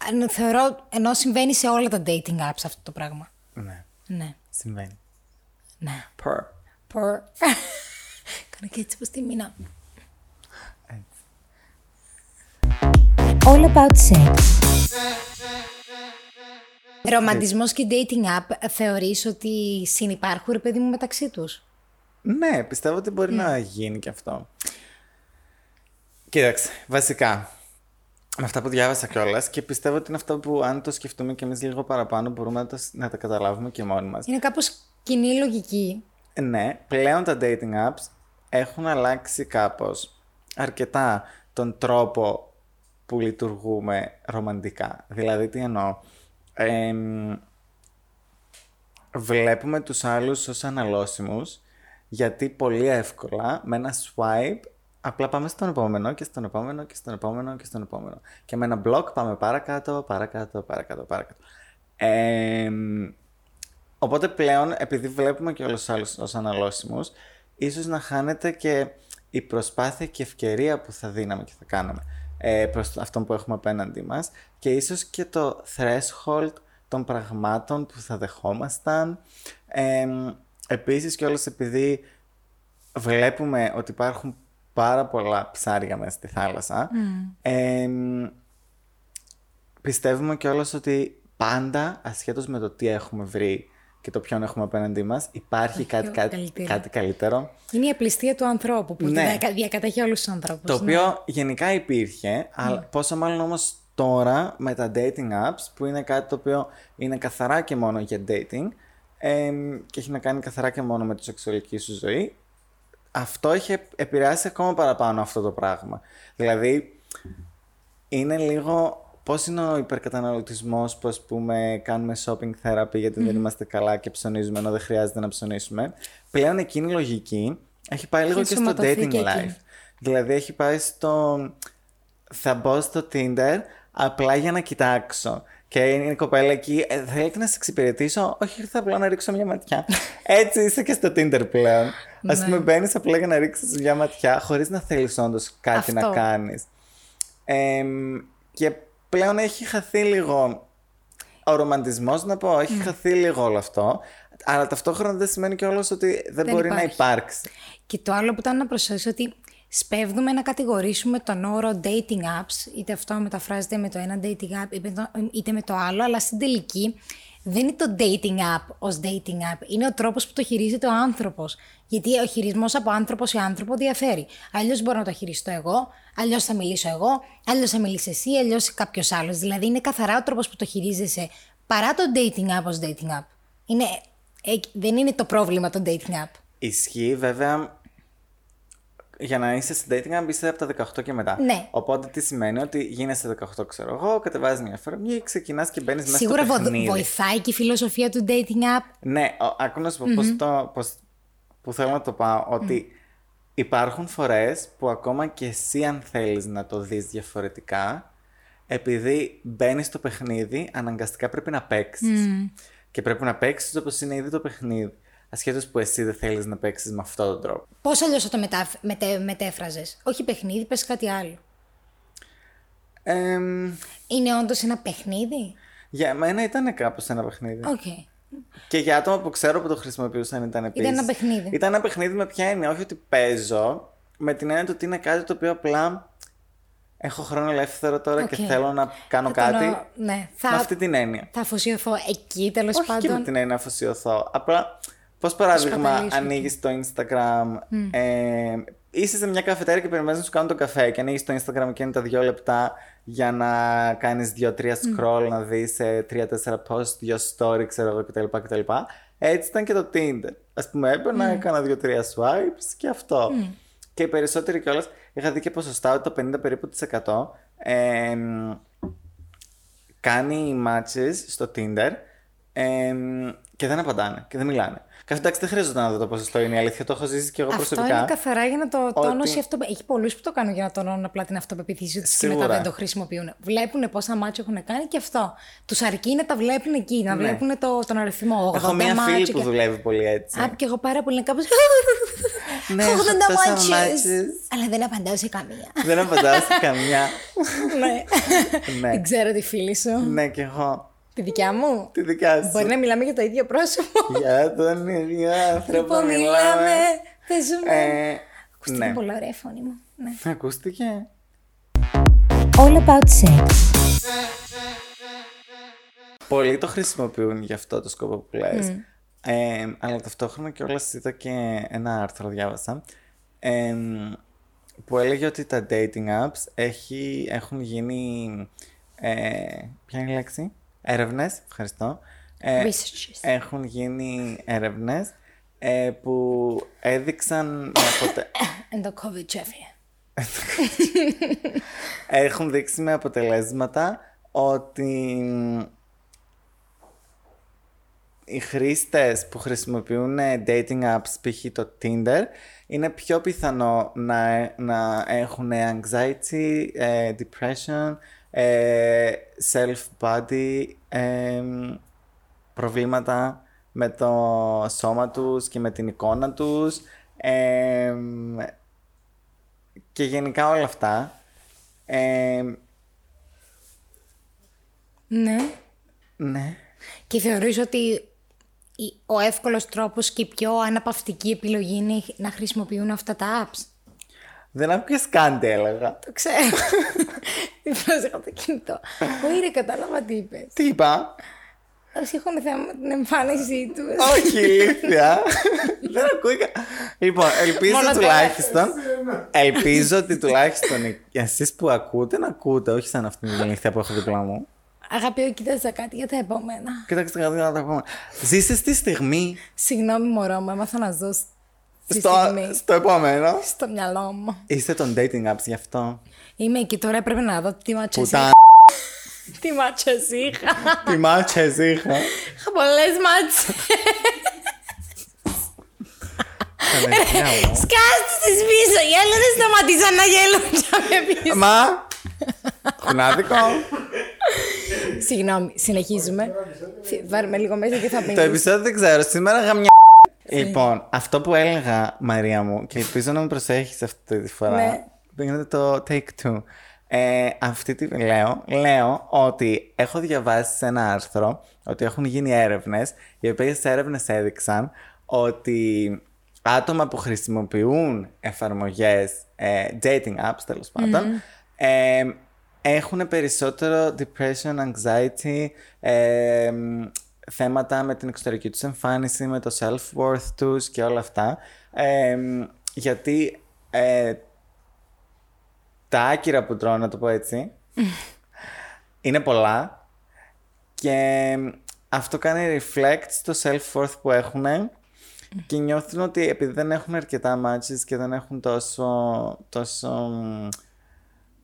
αν- Θεωρώ ενώ συμβαίνει σε όλα τα dating apps αυτό το πράγμα. ναι. Ναι. Συμβαίνει. Ναι. Πορ. Πορ. Κάνω και έτσι πως τη μήνα. All about sex. Ρομαντισμός και dating app θεωρείς ότι συνυπάρχουν ρε παιδί μου μεταξύ τους; Ναι, πιστεύω ότι μπορεί να γίνει και αυτό. Κοίταξε, βασικά, με αυτά που διάβασα κιόλας και πιστεύω ότι είναι αυτό που αν το σκεφτούμε κι εμείς λίγο παραπάνω μπορούμε να, το, να τα καταλάβουμε και μόνοι μας. Είναι κάπως κοινή λογική. Ναι, πλέον τα dating apps έχουν αλλάξει κάπως αρκετά τον τρόπο που λειτουργούμε ρομαντικά. Δηλαδή, τι εννοώ. Εμ, βλέπουμε τους άλλους ως αναλώσιμους γιατί πολύ εύκολα με ένα swipe απλά πάμε στον επόμενο και στον επόμενο και στον επόμενο και στον επόμενο. Και με ένα μπλοκ πάμε παρακάτω, παρακάτω, παρακάτω, παρακάτω. Ε, οπότε πλέον, επειδή βλέπουμε και όλους τους άλλους ως αναλώσιμους, ίσως να χάνεται και η προσπάθεια και ευκαιρία που θα δίναμε και θα κάναμε ε, προς αυτόν που έχουμε απέναντί μας και ίσως και το threshold των πραγμάτων που θα δεχόμασταν. Ε, επίσης και όλος επειδή βλέπουμε ότι υπάρχουν πάρα πολλά ψάρια μέσα στη θάλασσα, ε, πιστεύουμε και ότι πάντα, ασχέτως με το τι έχουμε βρει και το ποιον έχουμε απέναντί μας, υπάρχει κάτι, κάτι, καλύτερο. κάτι καλύτερο. Είναι η απληστία του ανθρώπου που ναι. διακατέχει όλους τους ανθρώπους. Το ναι. οποίο γενικά υπήρχε, αλλά ναι. πόσο μάλλον όμως τώρα με τα dating apps που είναι κάτι το οποίο είναι καθαρά και μόνο για dating ε, και έχει να κάνει καθαρά και μόνο με τη σεξουαλική σου ζωή αυτό έχει επηρεάσει ακόμα παραπάνω αυτό το πράγμα. Δηλαδή είναι λίγο πώς είναι ο υπερκαταναλωτισμός που ας πούμε κάνουμε shopping therapy γιατί δεν είμαστε καλά και ψωνίζουμε ενώ δεν χρειάζεται να ψωνίσουμε. Πλέον εκείνη η λογική έχει πάει λίγο και στο dating life. Δηλαδή έχει πάει στο θα μπω στο Tinder απλά για να κοιτάξω. Και είναι η κοπέλα εκεί, ε, θέλετε να σε εξυπηρετήσω; Όχι, ήρθα απλά να ρίξω μια ματιά. Έτσι είσαι και στο Tinder πλέον. Α ναι. πούμε, μπαίνεις απλά για να ρίξεις μια ματιά, χωρίς να θέλεις όντως κάτι να κάνεις. Ε, και πλέον έχει χαθεί λίγο ο ρομαντισμός, να πω. Έχει mm. χαθεί λίγο όλο αυτό. Αλλά ταυτόχρονα δεν σημαίνει κιόλας ότι δεν, μπορεί να υπάρξει. Και το άλλο που ήταν να προσθέσω ότι σπέβδουμε να κατηγορήσουμε τον όρο dating apps, είτε αυτό μεταφράζεται με το ένα dating app είτε με το άλλο, αλλά στην τελική δεν είναι το dating app ως dating app, είναι ο τρόπος που το χειρίζεται ο άνθρωπος. Γιατί ο χειρισμός από άνθρωπος σε άνθρωπο διαφέρει. Αλλιώς μπορώ να το χειριστώ εγώ, αλλιώς θα μιλήσω εγώ, αλλιώς θα μιλήσεις εσύ, αλλιώς κάποιος άλλος. Δηλαδή είναι καθαρά ο τρόπος που το χειρίζεσαι παρά το dating app ως dating app. Είναι, ε, δεν είναι το πρόβλημα το dating app. Ισχύει βέβαια για να είσαι στην dating app είσαι από τα 18 και μετά. Ναι. Οπότε τι σημαίνει ότι γίνεσαι 18, ξέρω εγώ, κατεβάζεις μια εφαρμογή, ξεκινάς και μπαίνεις μέσα Σίγουρα στο παιχνίδι. βοηθάει και η φιλοσοφία του dating app. Ναι, άκου να σου πω πώς το, πώς, που θέλω να το πάω, ότι υπάρχουν φορές που ακόμα και εσύ αν θέλεις να το δεις διαφορετικά, επειδή μπαίνεις στο παιχνίδι, αναγκαστικά πρέπει να παίξεις. Και πρέπει να παίξεις όπως είναι ήδη το παιχνίδι. Ασχέτως που εσύ δεν θέλεις να παίξεις με αυτόν τον τρόπο. Πώς αλλιώς θα το μετα... μετε... μετέφραζες, Όχι παιχνίδι, πες κάτι άλλο. Ε, είναι όντως ένα παιχνίδι; Για μένα ήταν κάπως ένα παιχνίδι. Okay. Και για άτομα που ξέρω που το χρησιμοποιούσαν ήταν επίσης. Ήταν ένα παιχνίδι. Ήταν ένα παιχνίδι με ποια έννοια, όχι ότι παίζω, με την έννοια ότι είναι κάτι το οποίο απλά έχω χρόνο ελεύθερο τώρα και θέλω να κάνω κάτι. Ναι, θα... Με αυτή την έννοια. Θα αφοσιωθώ εκεί τέλος πάντων. Όχι και με την έννοια να αφοσιωθώ. Απλά Πώς παράδειγμα, ανοίγεις το Instagram, mm. ε, είσαι σε μια καφετέρια και περιμένεις να σου κάνουν το καφέ και ανοίγεις το Instagram και είναι τα δύο λεπτά για να κάνεις δύο-τρία scroll, mm. να δεις ε, τρία-τέσσερα post, δύο story, ξέρω εγώ κτλ. κτλ. Έτσι ήταν και το Tinder. Α πούμε, έπαιρνα, mm. έκανα δύο-τρία swipes και αυτό. Mm. Και οι περισσότεροι κιόλας είχα δει και ποσοστά ότι το 50 περίπου της 100 ε, κάνει matches στο Tinder ε, και δεν απαντάνε και δεν μιλάνε. Εντάξει, δεν χρειάζεται να δω το ποσοστό είναι η αλήθεια. Το έχω ζήσει και εγώ αυτό προσωπικά. Αυτό είναι καθαρά για να το τόνωσει αυτό. Έχει πολλούς που το κάνουν για να τονώνουν απλά την αυτοπεποίθησή τους και μετά δεν το χρησιμοποιούν. Βλέπουν πόσα μάτια έχουν κάνει και αυτό. Τους αρκεί να τα βλέπουν εκεί, να ναι. βλέπουν το, τον αριθμό. Έχω μία φίλη που και... δουλεύει πολύ έτσι. Α, και εγώ πάρα πολύ κάπω. Ναι, 80 μάτσε. Αλλά δεν απαντάω σε καμία. δεν απαντάω σε καμία. ναι. ναι. Δεν ξέρω τη φίλη σου. Ναι, και εγώ. Τη δικιά μου. Τη δικιά σου. Μπορεί να μιλάμε για το ίδιο πρόσωπο. για τον ίδιο άνθρωπο λοιπόν, μιλάμε. Παίζουμε. Ε, Ακούστηκε ναι. πολύ ωραία φωνή μου. Ναι. Ακούστηκε. All about sex. Πολλοί το χρησιμοποιούν για αυτό το σκοπό που λες. Mm. Ε, αλλά ταυτόχρονα και όλα είδα και ένα άρθρο διάβασα ε, που έλεγε ότι τα dating apps έχει, έχουν γίνει ε, ποια είναι η λέξη; Έρευνες, ευχαριστώ. Ε, έχουν γίνει έρευνες ε, που έδειξαν. Αποτε... And the COVID έχουν δείξει με αποτελέσματα ότι οι χρήστες που χρησιμοποιούν ε, dating apps, π.χ. το Tinder, είναι πιο πιθανό να, να έχουν anxiety, ε, depression, ε, self-body, ε, προβλήματα με το σώμα τους και με την εικόνα τους ε, και γενικά όλα αυτά. Ε, Ναι. ναι. Και θεωρείς ότι η- ο εύκολος τρόπος και η πιο αναπαυτική επιλογή είναι να χρησιμοποιούν αυτά τα apps; Δεν άκουγες καν τι έλεγα. Το ξέρω. Δεν πρόσεχα το κινητό. Όχι ρε, κατάλαβα τι είπες. Τι είπα; Όσοι έχουν θέμα με την εμφάνισή τους. Όχι, ηλίθεια. Δεν ακούει κα- Λοιπόν, ελπίζω Μόνο τουλάχιστον. Ελπίζω ότι τουλάχιστον εσείς που ακούτε να ακούτε, όχι σαν αυτήν την ηλίθεια που έχω δίπλα μου. Αγαπητό, κοίταζα κάτι για τα επόμενα. Κοίταξε κάτι να τα πούμε. Ζήσε στη στιγμή. Συγγνώμη, μωρό μου, έμαθα να ζω στη Στο, στιγμή. στο επόμενο. Στο μυαλό μου. Είστε των dating apps γι' αυτό. Είμαι εκεί τώρα, έπρεπε να δω τι μάτσες Πουτά. είχα. Τι μάτσες είχα. Τι μάτσες είχα. Είχα πολλές μάτσες. Παναγία μου. Σκάστε τις πίσω. Οι άλλοι δεν σταματήσαν να γελούν για με πίσω. Μα. Κουνάδικο. Συγγνώμη, συνεχίζουμε. Φι- Βάρουμε λίγο μέσα και θα Το μιλήσουμε. επεισόδιο δεν ξέρω. Σήμερα γαμιά. Λοιπόν, αυτό που έλεγα, Μαρία μου, και ελπίζω να με προσέχεις αυτή τη φορά. Ναι. Γίνεται το take two. Ε, αυτή τη λέω, λέω ότι έχω διαβάσει σε ένα άρθρο ότι έχουν γίνει έρευνες, οι οποίες έρευνες έδειξαν ότι άτομα που χρησιμοποιούν εφαρμογές ε, dating apps τέλος πάντων ε, έχουν περισσότερο depression, anxiety, ε, θέματα με την εξωτερική τους εμφάνιση, με το self-worth τους και όλα αυτά. Ε, γιατί ε, τα άκυρα που τρώνε, να το πω έτσι, είναι πολλά και αυτό κάνει reflect στο self-worth που έχουν και νιώθουν ότι επειδή δεν έχουν αρκετά matches και δεν έχουν τόσο, τόσο μ,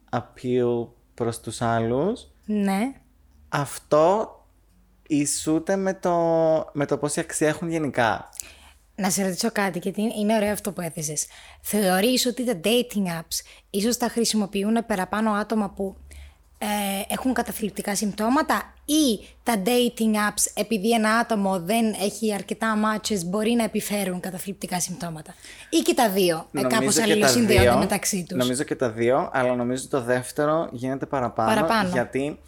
appeal προς τους άλλους, Ναι. αυτό ισούται με το, με το πόση αξία έχουν γενικά. Να σε ρωτήσω κάτι, γιατί είναι- είναι ωραίο αυτό που έθεσες. Θεωρείς ότι τα dating apps ίσως τα χρησιμοποιούν παραπάνω άτομα που ε, έχουν καταθλιπτικά συμπτώματα ή τα dating apps επειδή ένα άτομο δεν έχει αρκετά matches μπορεί να επιφέρουν καταθλιπτικά συμπτώματα; Ή και τα δύο, ε, κάπως και τα αλληλοσυνδέονται δύο- μεταξύ τους. Νομίζω και τα δύο, αλλά νομίζω το δεύτερο γίνεται παραπάνω. Παραπάνω. Γιατί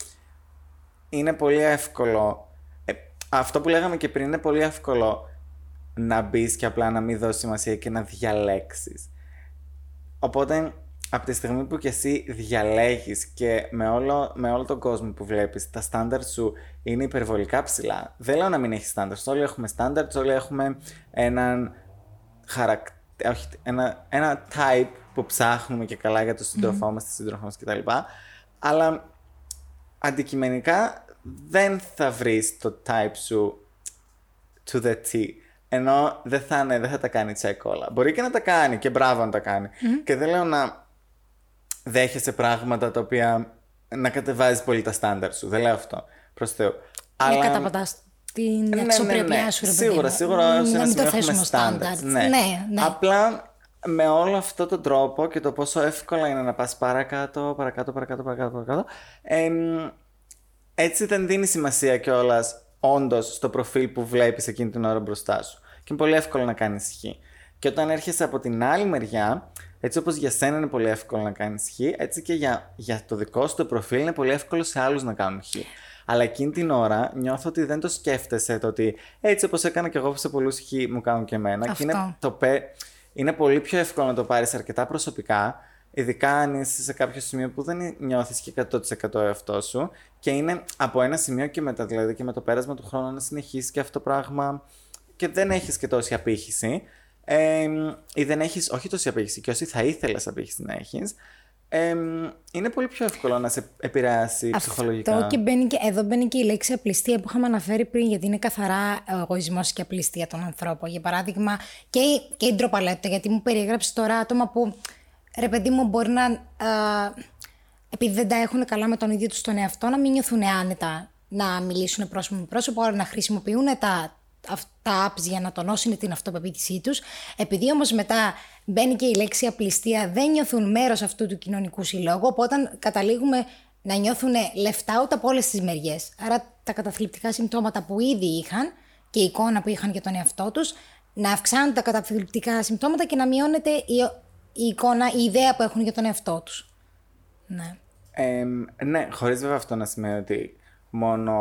είναι πολύ εύκολο. ε, αυτό που λέγαμε και πριν είναι πολύ εύκολο να μπεις και απλά να μην δώσεις σημασία και να διαλέξεις. Οπότε, από τη στιγμή που και εσύ διαλέγεις και με όλο, με όλο τον κόσμο που βλέπεις, τα στάνταρ σου είναι υπερβολικά ψηλά. Δεν λέω να μην έχεις στάνταρ. Όλοι έχουμε στάνταρ, όλοι έχουμε έναν χαρακτήρα, όχι, ένα, ένα type που ψάχνουμε και καλά για το σύντροφό μας, τη σύντροφό μας κτλ. Αλλά αντικειμενικά δεν θα βρεις το type σου to the T. Ενώ δεν θα, είναι, δεν θα τα κάνει check όλα. Μπορεί και να τα κάνει και μπράβο να τα κάνει. Και δεν λέω να δέχεσαι πράγματα τα οποία να κατεβάζεις πολύ τα στάνταρ σου. Δεν λέω αυτό. Προς Θεού. Αλλά... καταπατάς την Ναι, ναι, αξιοπρέπειά ναι. σου, ρε παιδί Σίγουρα, μου. σίγουρα. σε Να ένα μην το σημείο θέσουμε έχουμε στάνταρτ. standards. Ναι, ναι. Απλά με όλο αυτό τον τρόπο και το πόσο εύκολα είναι να πας παρακάτω, παρακάτω, παρακάτω, παρακάτω, παρακάτω. εμ, έτσι δεν δίνει σημασία κιόλας όντως στο προφίλ που βλέπεις εκείνη την ώρα μπροστά σου. Και είναι πολύ εύκολο να κάνεις χ. Και όταν έρχεσαι από την άλλη μεριά, έτσι όπως για σένα είναι πολύ εύκολο να κάνεις χ, έτσι και για, για το δικό σου το προφίλ είναι πολύ εύκολο σε άλλους να κάνουν χ. Αλλά εκείνη την ώρα νιώθω ότι δεν το σκέφτεσαι το ότι έτσι όπως έκανα και εγώ σε πολλούς χ μου κάνουν και εμένα. Και είναι, Αυτό. το πε... είναι πολύ πιο εύκολο να το πάρεις αρκετά προσωπικά, ειδικά αν είσαι σε κάποιο σημείο που δεν νιώθεις και 100% εαυτό σου και είναι από ένα σημείο και μετά, δηλαδή και με το πέρασμα του χρόνου να συνεχίσεις και αυτό το πράγμα και δεν έχεις και τόση απήχηση ε, ή δεν έχεις, όχι τόση απήχηση και όσοι θα ήθελες απήχηση να έχεις ε, είναι πολύ πιο εύκολο να σε επηρεάσει ψυχολογικά. Αυτό και, μπαίνει και εδώ μπαίνει και η λέξη απληστία που είχαμε αναφέρει πριν, γιατί είναι καθαρά ο εγωισμός και απληστία των ανθρώπων. Για παράδειγμα, και, η- και η ντροπαλότητα, γιατί μου περιέγραψε τώρα άτομα που ρε παιδί μου μπορεί να. α, επειδή δεν τα έχουν καλά με τον ίδιο τους τον εαυτό, να μην νιώθουν άνετα να μιλήσουν πρόσωπο με πρόσωπο, αλλά να χρησιμοποιούν τα αυτά apps για να τονώσουν την αυτοπεποίθησή τους. Επειδή όμως μετά μπαίνει και η λέξη απληστία, δεν νιώθουν μέρος αυτού του κοινωνικού συλλόγου, οπότε καταλήγουμε να νιώθουν left out από όλες τις μεριές. Άρα τα καταθλιπτικά συμπτώματα που ήδη είχαν και η εικόνα που είχαν για τον εαυτό τους, να αυξάνουν τα καταθλιπτικά συμπτώματα και να μειώνεται η, η εικόνα, η ιδέα που έχουν για τον εαυτό τους. Ναι. Ε, ναι, χωρίς βέβαια αυτό να σημαίνει ότι μόνο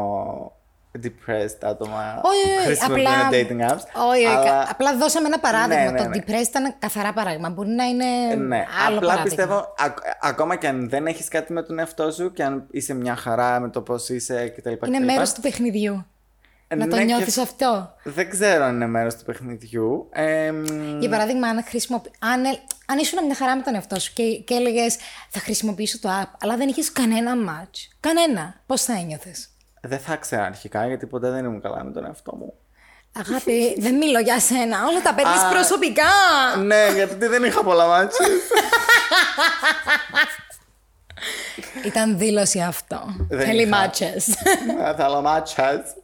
depressed άτομα Όχι, όχι, χρησιμοποιούν απλά- dating apps. Όχι, όχι, αλλά- απλά δώσαμε ένα παράδειγμα. Ναι, ναι, Το ναι. depressed ήταν καθαρά παράδειγμα. Μπορεί να είναι Ναι, άλλο απλά παράδειγμα. πιστεύω ακ- ακόμα και αν δεν έχεις κάτι με τον εαυτό σου και αν είσαι μια χαρά με το πώς είσαι κτλ. Είναι κτλ. μέρος του παιχνιδιού. να το Ναι, και νιώθεις αυτό. Δεν ξέρω αν είναι μέρος του παιχνιδιού. Ε, μ, Για παράδειγμα, αν, χρησιμοποι... αν, ε- αν ήσουν μια χαρά με τον εαυτό σου και, και έλεγες Θα χρησιμοποιήσω το app, αλλά δεν είχες κανένα match. Κανένα. Πώς θα ένιωθες; δεν θα ξέρω αρχικά γιατί ποτέ δεν ήμουν καλά με τον εαυτό μου. Αγάπη, δεν μιλώ για σένα. Όλα τα παίρνεις Α. προσωπικά. ναι, γιατί δεν είχα πολλά μάτια. Ήταν δήλωση αυτό. Δεν Θέλει είχα. μάτσε. Δεν θέλω μάτσας.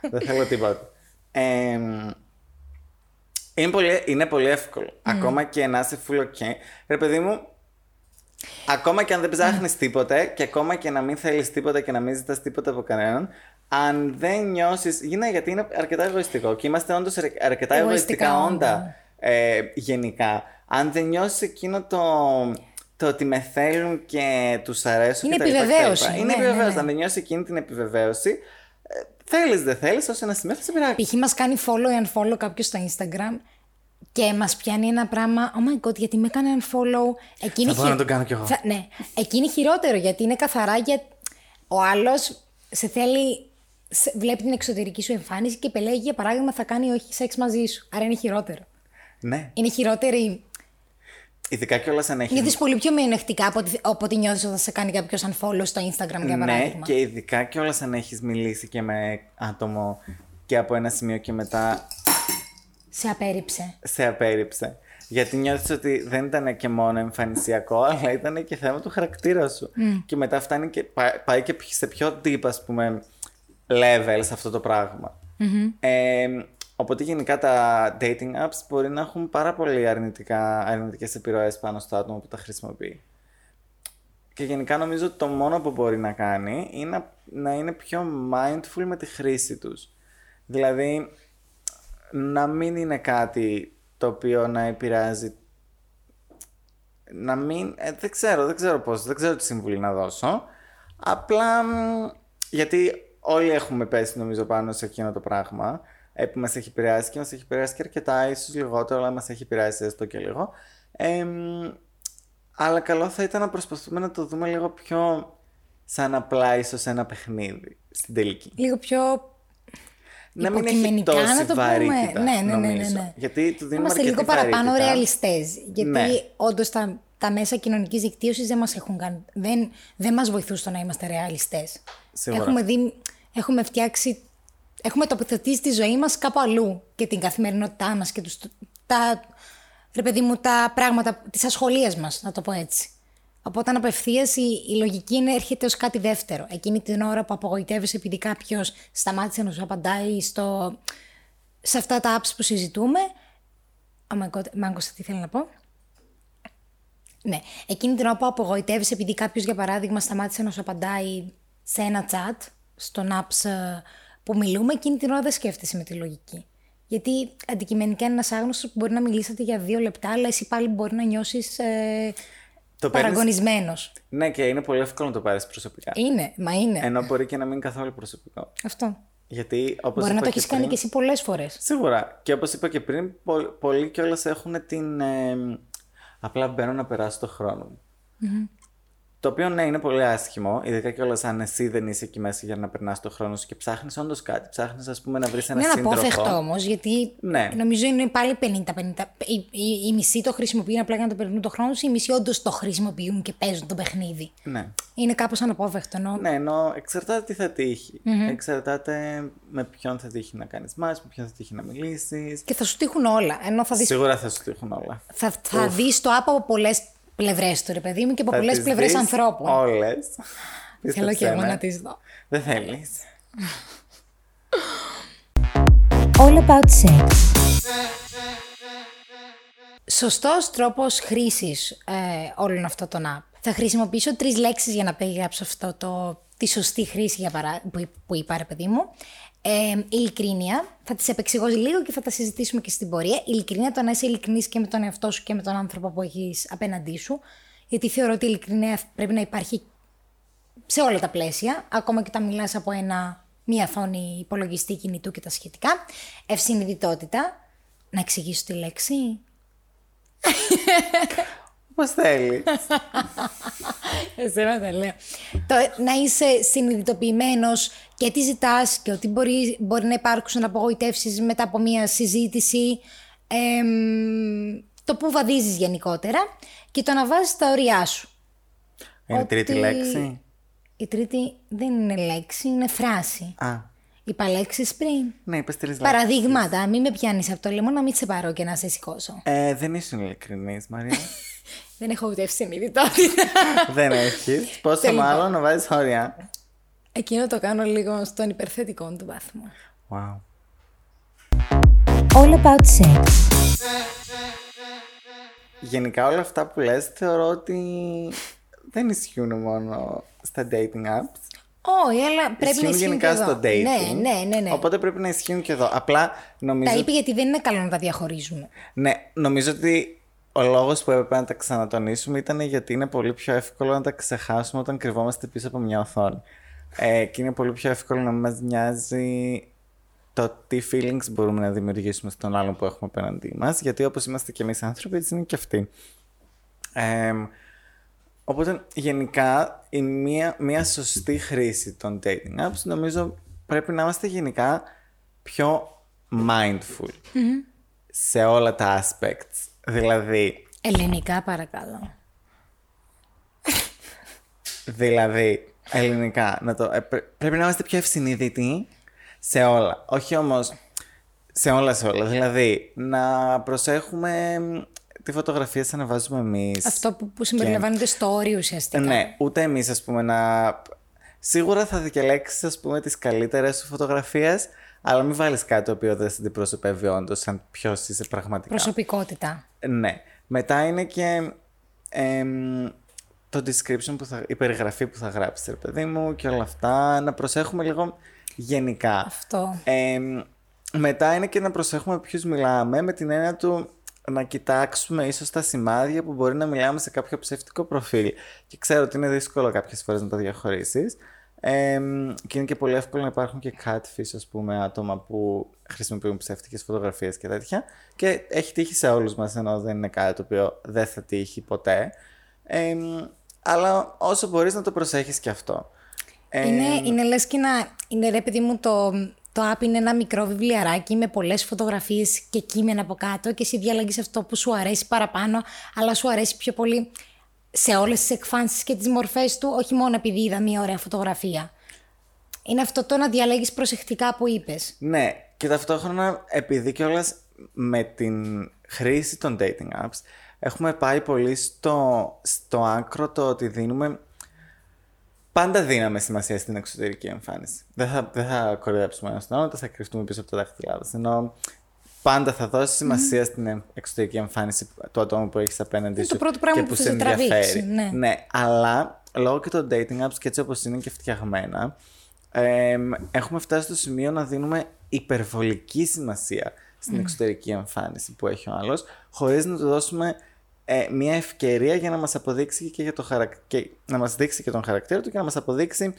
Δεν θέλω τίποτα. Ε, είναι, πολύ, είναι πολύ εύκολο. Ακόμα και να είσαι full ok. Ρε παιδί μου, ακόμα και αν δεν ψάχνεις τίποτε και ακόμα και να μην θέλεις τίποτα και να μην ζητάς τίποτα από κανέναν, αν δεν νιώσεις. Γίνα γιατί είναι αρκετά εγωιστικό και είμαστε όντως αρκετά Εγωιστικά εγωιστικά όντα. όντα ε, γενικά. Αν δεν νιώσεις εκείνο το, το ότι με θέλουν και τους αρέσω Είναι και τα λοιπά και τα επιβεβαίωση, λοιπά. Είναι ναι, ναι, επιβεβαίωση. ναι. Αν δεν νιώσεις εκείνη την επιβεβαίωση, ε, θέλεις δεν θέλεις, ω ένα σημείο θα σε πειράξει. Π.χ. μας κάνει follow and unfollow κάποιος στο Instagram και μας πιάνει ένα πράγμα. Oh my god, γιατί με έκανε unfollow. Εκείνη Θα μπορώ να το κάνω κι εγώ. Θα- ναι. Εκείνη χειρότερο γιατί είναι καθαρά για. Ο άλλος σε θέλει. σε- Βλέπει την εξωτερική σου εμφάνιση και επιλέγει για παράδειγμα θα κάνει όχι σεξ μαζί σου. Άρα είναι χειρότερο. Ναι. Είναι χειρότερη. Ειδικά κιόλα αν έχει. Νιώθει πολύ πιο μειονεκτικά από ότι, από ότι νιώθεις όταν σε κάνει κάποιος unfollow στο Instagram για Ναι, παράδειγμα. και ειδικά κιόλα αν έχεις μιλήσει και με άτομο και από ένα σημείο και μετά Σε απέρριψε. σε απέρριψε. Γιατί νιώθεις ότι δεν ήταν και μόνο εμφανισιακό, αλλά ήταν και θέμα του χαρακτήρα σου. Και μετά φτάνει και πά- πάει και σε πιο deep, ας πούμε, level σε αυτό το πραγμα Ε, οπότε γενικά τα dating apps μπορεί να έχουν πάρα πολύ αρνητικά, αρνητικές επιρροές πάνω στο άτομο που τα χρησιμοποιεί. Και γενικά νομίζω ότι το μόνο που μπορεί να κάνει είναι να, να είναι πιο mindful με τη χρήση τους. Δηλαδή, να μην είναι κάτι το οποίο να επηρεάζει να μην, ε, δεν ξέρω, δεν ξέρω πώς, δεν ξέρω τι συμβουλή να δώσω. Απλά, μ, γιατί όλοι έχουμε πέσει νομίζω πάνω σε εκείνο το πράγμα ε, που μας έχει επηρεάσει και μας έχει επηρεάσει και αρκετά, ίσως λιγότερο, αλλά μας έχει επηρεάσει έστω και λίγο. Ε, μ, αλλά καλό θα ήταν να προσπαθούμε να το δούμε λίγο πιο σαν απλά ίσως ένα παιχνίδι στην τελική. Λίγο πιο. Να μην έχει υποκειμενικά, τόση να το πούμε. βαρύτητα, Ναι, ναι, ναι, ναι, νομίζω. ναι. Γιατί του Να δίνουμε Είμαστε λίγο αρκετή παραπάνω βαρύτητα. ρεαλιστές. Γιατί Ναι. όντως τα, τα μέσα κοινωνικής δικτύωσης δεν μας έχουν κάνει. Δεν, δεν μας βοηθούν στο να είμαστε ρεαλιστές. Σίγουρα. Έχουμε δει. Έχουμε φτιάξει. Έχουμε τοποθετήσει τη ζωή μας κάπου αλλού και την καθημερινότητά μας και τους, τα, ρε παιδί μου, τα πράγματα τη ασχολία μας, να το πω έτσι. Οπότε απευθείας η, η λογική είναι, έρχεται ως κάτι δεύτερο. Εκείνη την ώρα που απογοητεύεσαι επειδή κάποιος σταμάτησε να σου απαντάει στο, σε αυτά τα apps που συζητούμε. Oh my god, μάγκωσα τι θέλω να πω. Ναι, εκείνη την ώρα που απογοητεύεσαι επειδή κάποιος, για παράδειγμα, σταμάτησε να σου απαντάει σε ένα chat, στον apps ε, που μιλούμε, εκείνη την ώρα δεν σκέφτεσαι με τη λογική. Γιατί αντικειμενικά είναι ένας άγνωστος που μπορεί να μιλήσετε για δύο λεπτά, αλλά εσύ πάλι μπορεί να νιώσεις ε, Το παίρνεις- παραγωνισμένος. Ναι, και είναι πολύ εύκολο να το πάρεις προσωπικά. Είναι, μα είναι. Ενώ μπορεί και να μην είναι καθόλου προσωπικό. Αυτό. Γιατί όπως. Μπορεί να το έχεις κάνει και εσύ πολλές φορές. Σίγουρα. Και όπως είπα και πριν, πο- πολλοί κιόλας έχουν την. ε, απλά μπαίνω να περάσω το χρόνο μου. Το οποίο ναι, είναι πολύ άσχημο, ειδικά κιόλα αν εσύ δεν είσαι εκεί μέσα για να περνάς το χρόνο σου και ψάχνεις όντως κάτι. Ψάχνεις, ας πούμε, να βρεις ένα Είναι σύντροφο. αναπόφευκτο όμως, γιατί Ναι. νομίζω είναι πάλι 50-50. Οι, οι, οι μισοί το χρησιμοποιούν απλά για να το περνούν το χρόνο του, οι μισοί όντως το χρησιμοποιούν και παίζουν το παιχνίδι. Ναι. Είναι κάπως αναπόφευκτο. Ενώ... Ναι, ενώ εξαρτάται τι θα τυχει Εξαρτάται με ποιον θα τύχει να κάνεις μάτς, με ποιον θα τύχει να μιλήσεις. Και θα σου τύχουν όλα. Ενώ θα δεις Σίγουρα θα σου τύχουν όλα. θα, θα δεις το app από πολλές πλευρές του, ρε παιδί μου, και από Θα πολλές τις πλευρές δεις ανθρώπων. Όλες. Θέλω και εγώ Πίστεψέ με. να τις δω. Δεν θέλεις. All about sex. Σωστός τρόπος χρήσης ε, όλων αυτών των app. Θα χρησιμοποιήσω τρεις λέξεις για να περιγράψω αυτό το, τη σωστή χρήση για παρά, που, που είπα ρε παιδί μου. Ε, ειλικρίνεια, θα τις επεξηγώ λίγο και θα τα συζητήσουμε και στην πορεία. Ειλικρίνεια, το να είσαι ειλικρινής και με τον εαυτό σου και με τον άνθρωπο που έχεις απέναντί σου. Γιατί θεωρώ ότι η ειλικρίνεια πρέπει να υπάρχει σε όλα τα πλαίσια, ακόμα και όταν μιλάς από ένα, μία φωνή υπολογιστή κινητού και τα σχετικά. Ευσυνειδητότητα, να εξηγήσω τη λέξη. Πώ θέλεις. Εσένα τα λέω. Το, να είσαι συνειδητοποιημένος και τι ζητάς και ότι μπορεί, μπορεί να υπάρξουν απογοητεύσεις μετά από μία συζήτηση. το που βαδίζεις γενικότερα και το να βάζεις τα ωριά σου. Είναι η τρίτη Ότι- λέξη; Η τρίτη δεν είναι λέξη, είναι φράση. Α, Είπα λέξεις πριν. ναι, είπες τρεις λέξεις. Παραδείγματα, μην με πιάνεις από το λαιμό να μην σε πάρω και να σε σηκώσω. Ε, δεν ήσουν ειλικρινής, Μαρία. δεν έχω ούτε ευσυνειδητότητα. δεν έχεις. Πόσο Τελικά. μάλλον να βάζεις όρια. Εκείνο το κάνω λίγο στον υπερθετικό του βάθμο. Wow. All about sex. Γενικά όλα αυτά που λες θεωρώ ότι δεν ισχύουν μόνο στα dating apps. Όχι, αλλά πρέπει να ισχύουν ισχύουν γενικά και εδώ. στο dating. Ναι, ναι, ναι. ναι. Οπότε πρέπει να ισχύουν και εδώ. Απλά νομίζω, Τα είπε γιατί δεν είναι καλό να τα διαχωρίζουμε. ναι, νομίζω ότι ο λόγος που έπρεπε να τα ξανατονίσουμε ήταν γιατί είναι πολύ πιο εύκολο να τα ξεχάσουμε όταν κρυβόμαστε πίσω από μια οθόνη. Ε, και είναι πολύ πιο εύκολο να μην μας νοιάζει το τι feelings μπορούμε να δημιουργήσουμε στον άλλον που έχουμε απέναντί μας. Γιατί όπως είμαστε και εμείς άνθρωποι, έτσι είναι και αυτοί. Ε, οπότε γενικά η μία, μία σωστή χρήση των dating apps νομίζω πρέπει να είμαστε γενικά πιο mindful σε όλα τα aspects. Δηλαδή, Ελληνικά παρακαλώ. δηλαδή ελληνικά, να το, ε, πρέ- πρέπει να είμαστε πιο ευσυνείδητοι σε όλα. Όχι όμως σε όλα σε όλα. Δηλαδή, να προσέχουμε μ, τι φωτογραφίες ανεβάζουμε εμείς. Αυτό που, που συμπεριλαμβάνεται στο όριο ουσιαστικά. Ναι, ούτε εμείς ας πούμε να... Σίγουρα θα διαλέξεις ας πούμε τις καλύτερες σου φωτογραφίες, αλλά μην βάλεις κάτι το οποίο δεν σε αντιπροσωπεύει όντως σαν ποιος είσαι πραγματικά. Προσωπικότητα. Ναι. Μετά είναι και εμ, το description που θα, η περιγραφή που θα γράψεις, ρε παιδί μου, και όλα αυτά. Να προσέχουμε λίγο γενικά. Αυτό. Εμ, μετά είναι και να προσέχουμε ποιους μιλάμε με την έννοια του να κοιτάξουμε ίσως τα σημάδια που μπορεί να μιλάμε σε κάποιο ψεύτικο προφίλ. Και ξέρω ότι είναι δύσκολο κάποιες φορές να το διαχωρίσεις. Εμ, και είναι και πολύ εύκολο να υπάρχουν και catfish, ας πούμε, άτομα που χρησιμοποιούν ψεύτικες φωτογραφίες και τέτοια. Και έχει τύχει σε όλους μας, ενώ δεν είναι κάτι το οποίο δεν θα τύχει ποτέ. Εμ, αλλά όσο μπορείς να το προσέχεις και αυτό. Ε, Είναι, είναι λες και να... Είναι ρε παιδί μου το, το app είναι ένα μικρό βιβλιαράκι με πολλές φωτογραφίες και κείμενα από κάτω και εσύ διαλέγεις αυτό που σου αρέσει παραπάνω αλλά σου αρέσει πιο πολύ σε όλες τις εκφάνσεις και τις μορφές του όχι μόνο επειδή είδα μια ωραία φωτογραφία. Είναι αυτό το να διαλέγεις προσεκτικά που είπες. Ναι, και ταυτόχρονα επειδή κιόλας με την χρήση των dating apps έχουμε πάει πολύ στο, στο άκρο το ότι δίνουμε πάντα δίναμε σημασία στην εξωτερική εμφάνιση. Δεν θα, δεν θα κοροϊδέψουμε ένα τον άλλο, δεν θα κρυφτούμε πίσω από τα δάχτυλά μας. Ενώ πάντα θα δώσει σημασία στην εμ- εξωτερική εμφάνιση του ατόμου που έχεις απέναντι Είναι σου το πρώτο πράγμα και που που θα σε σε τραβήξει, ενδιαφέρει. ναι. ναι, αλλά λόγω και των dating apps και έτσι όπως είναι και φτιαγμένα, εμ, έχουμε φτάσει στο σημείο να δίνουμε υπερβολική σημασία στην εξωτερική εμφάνιση που έχει ο άλλος, χωρίς να του δώσουμε ε, μια ευκαιρία για να μας αποδείξει και, για το χαρακ... και να μας δείξει και τον χαρακτήρα του και να μας αποδείξει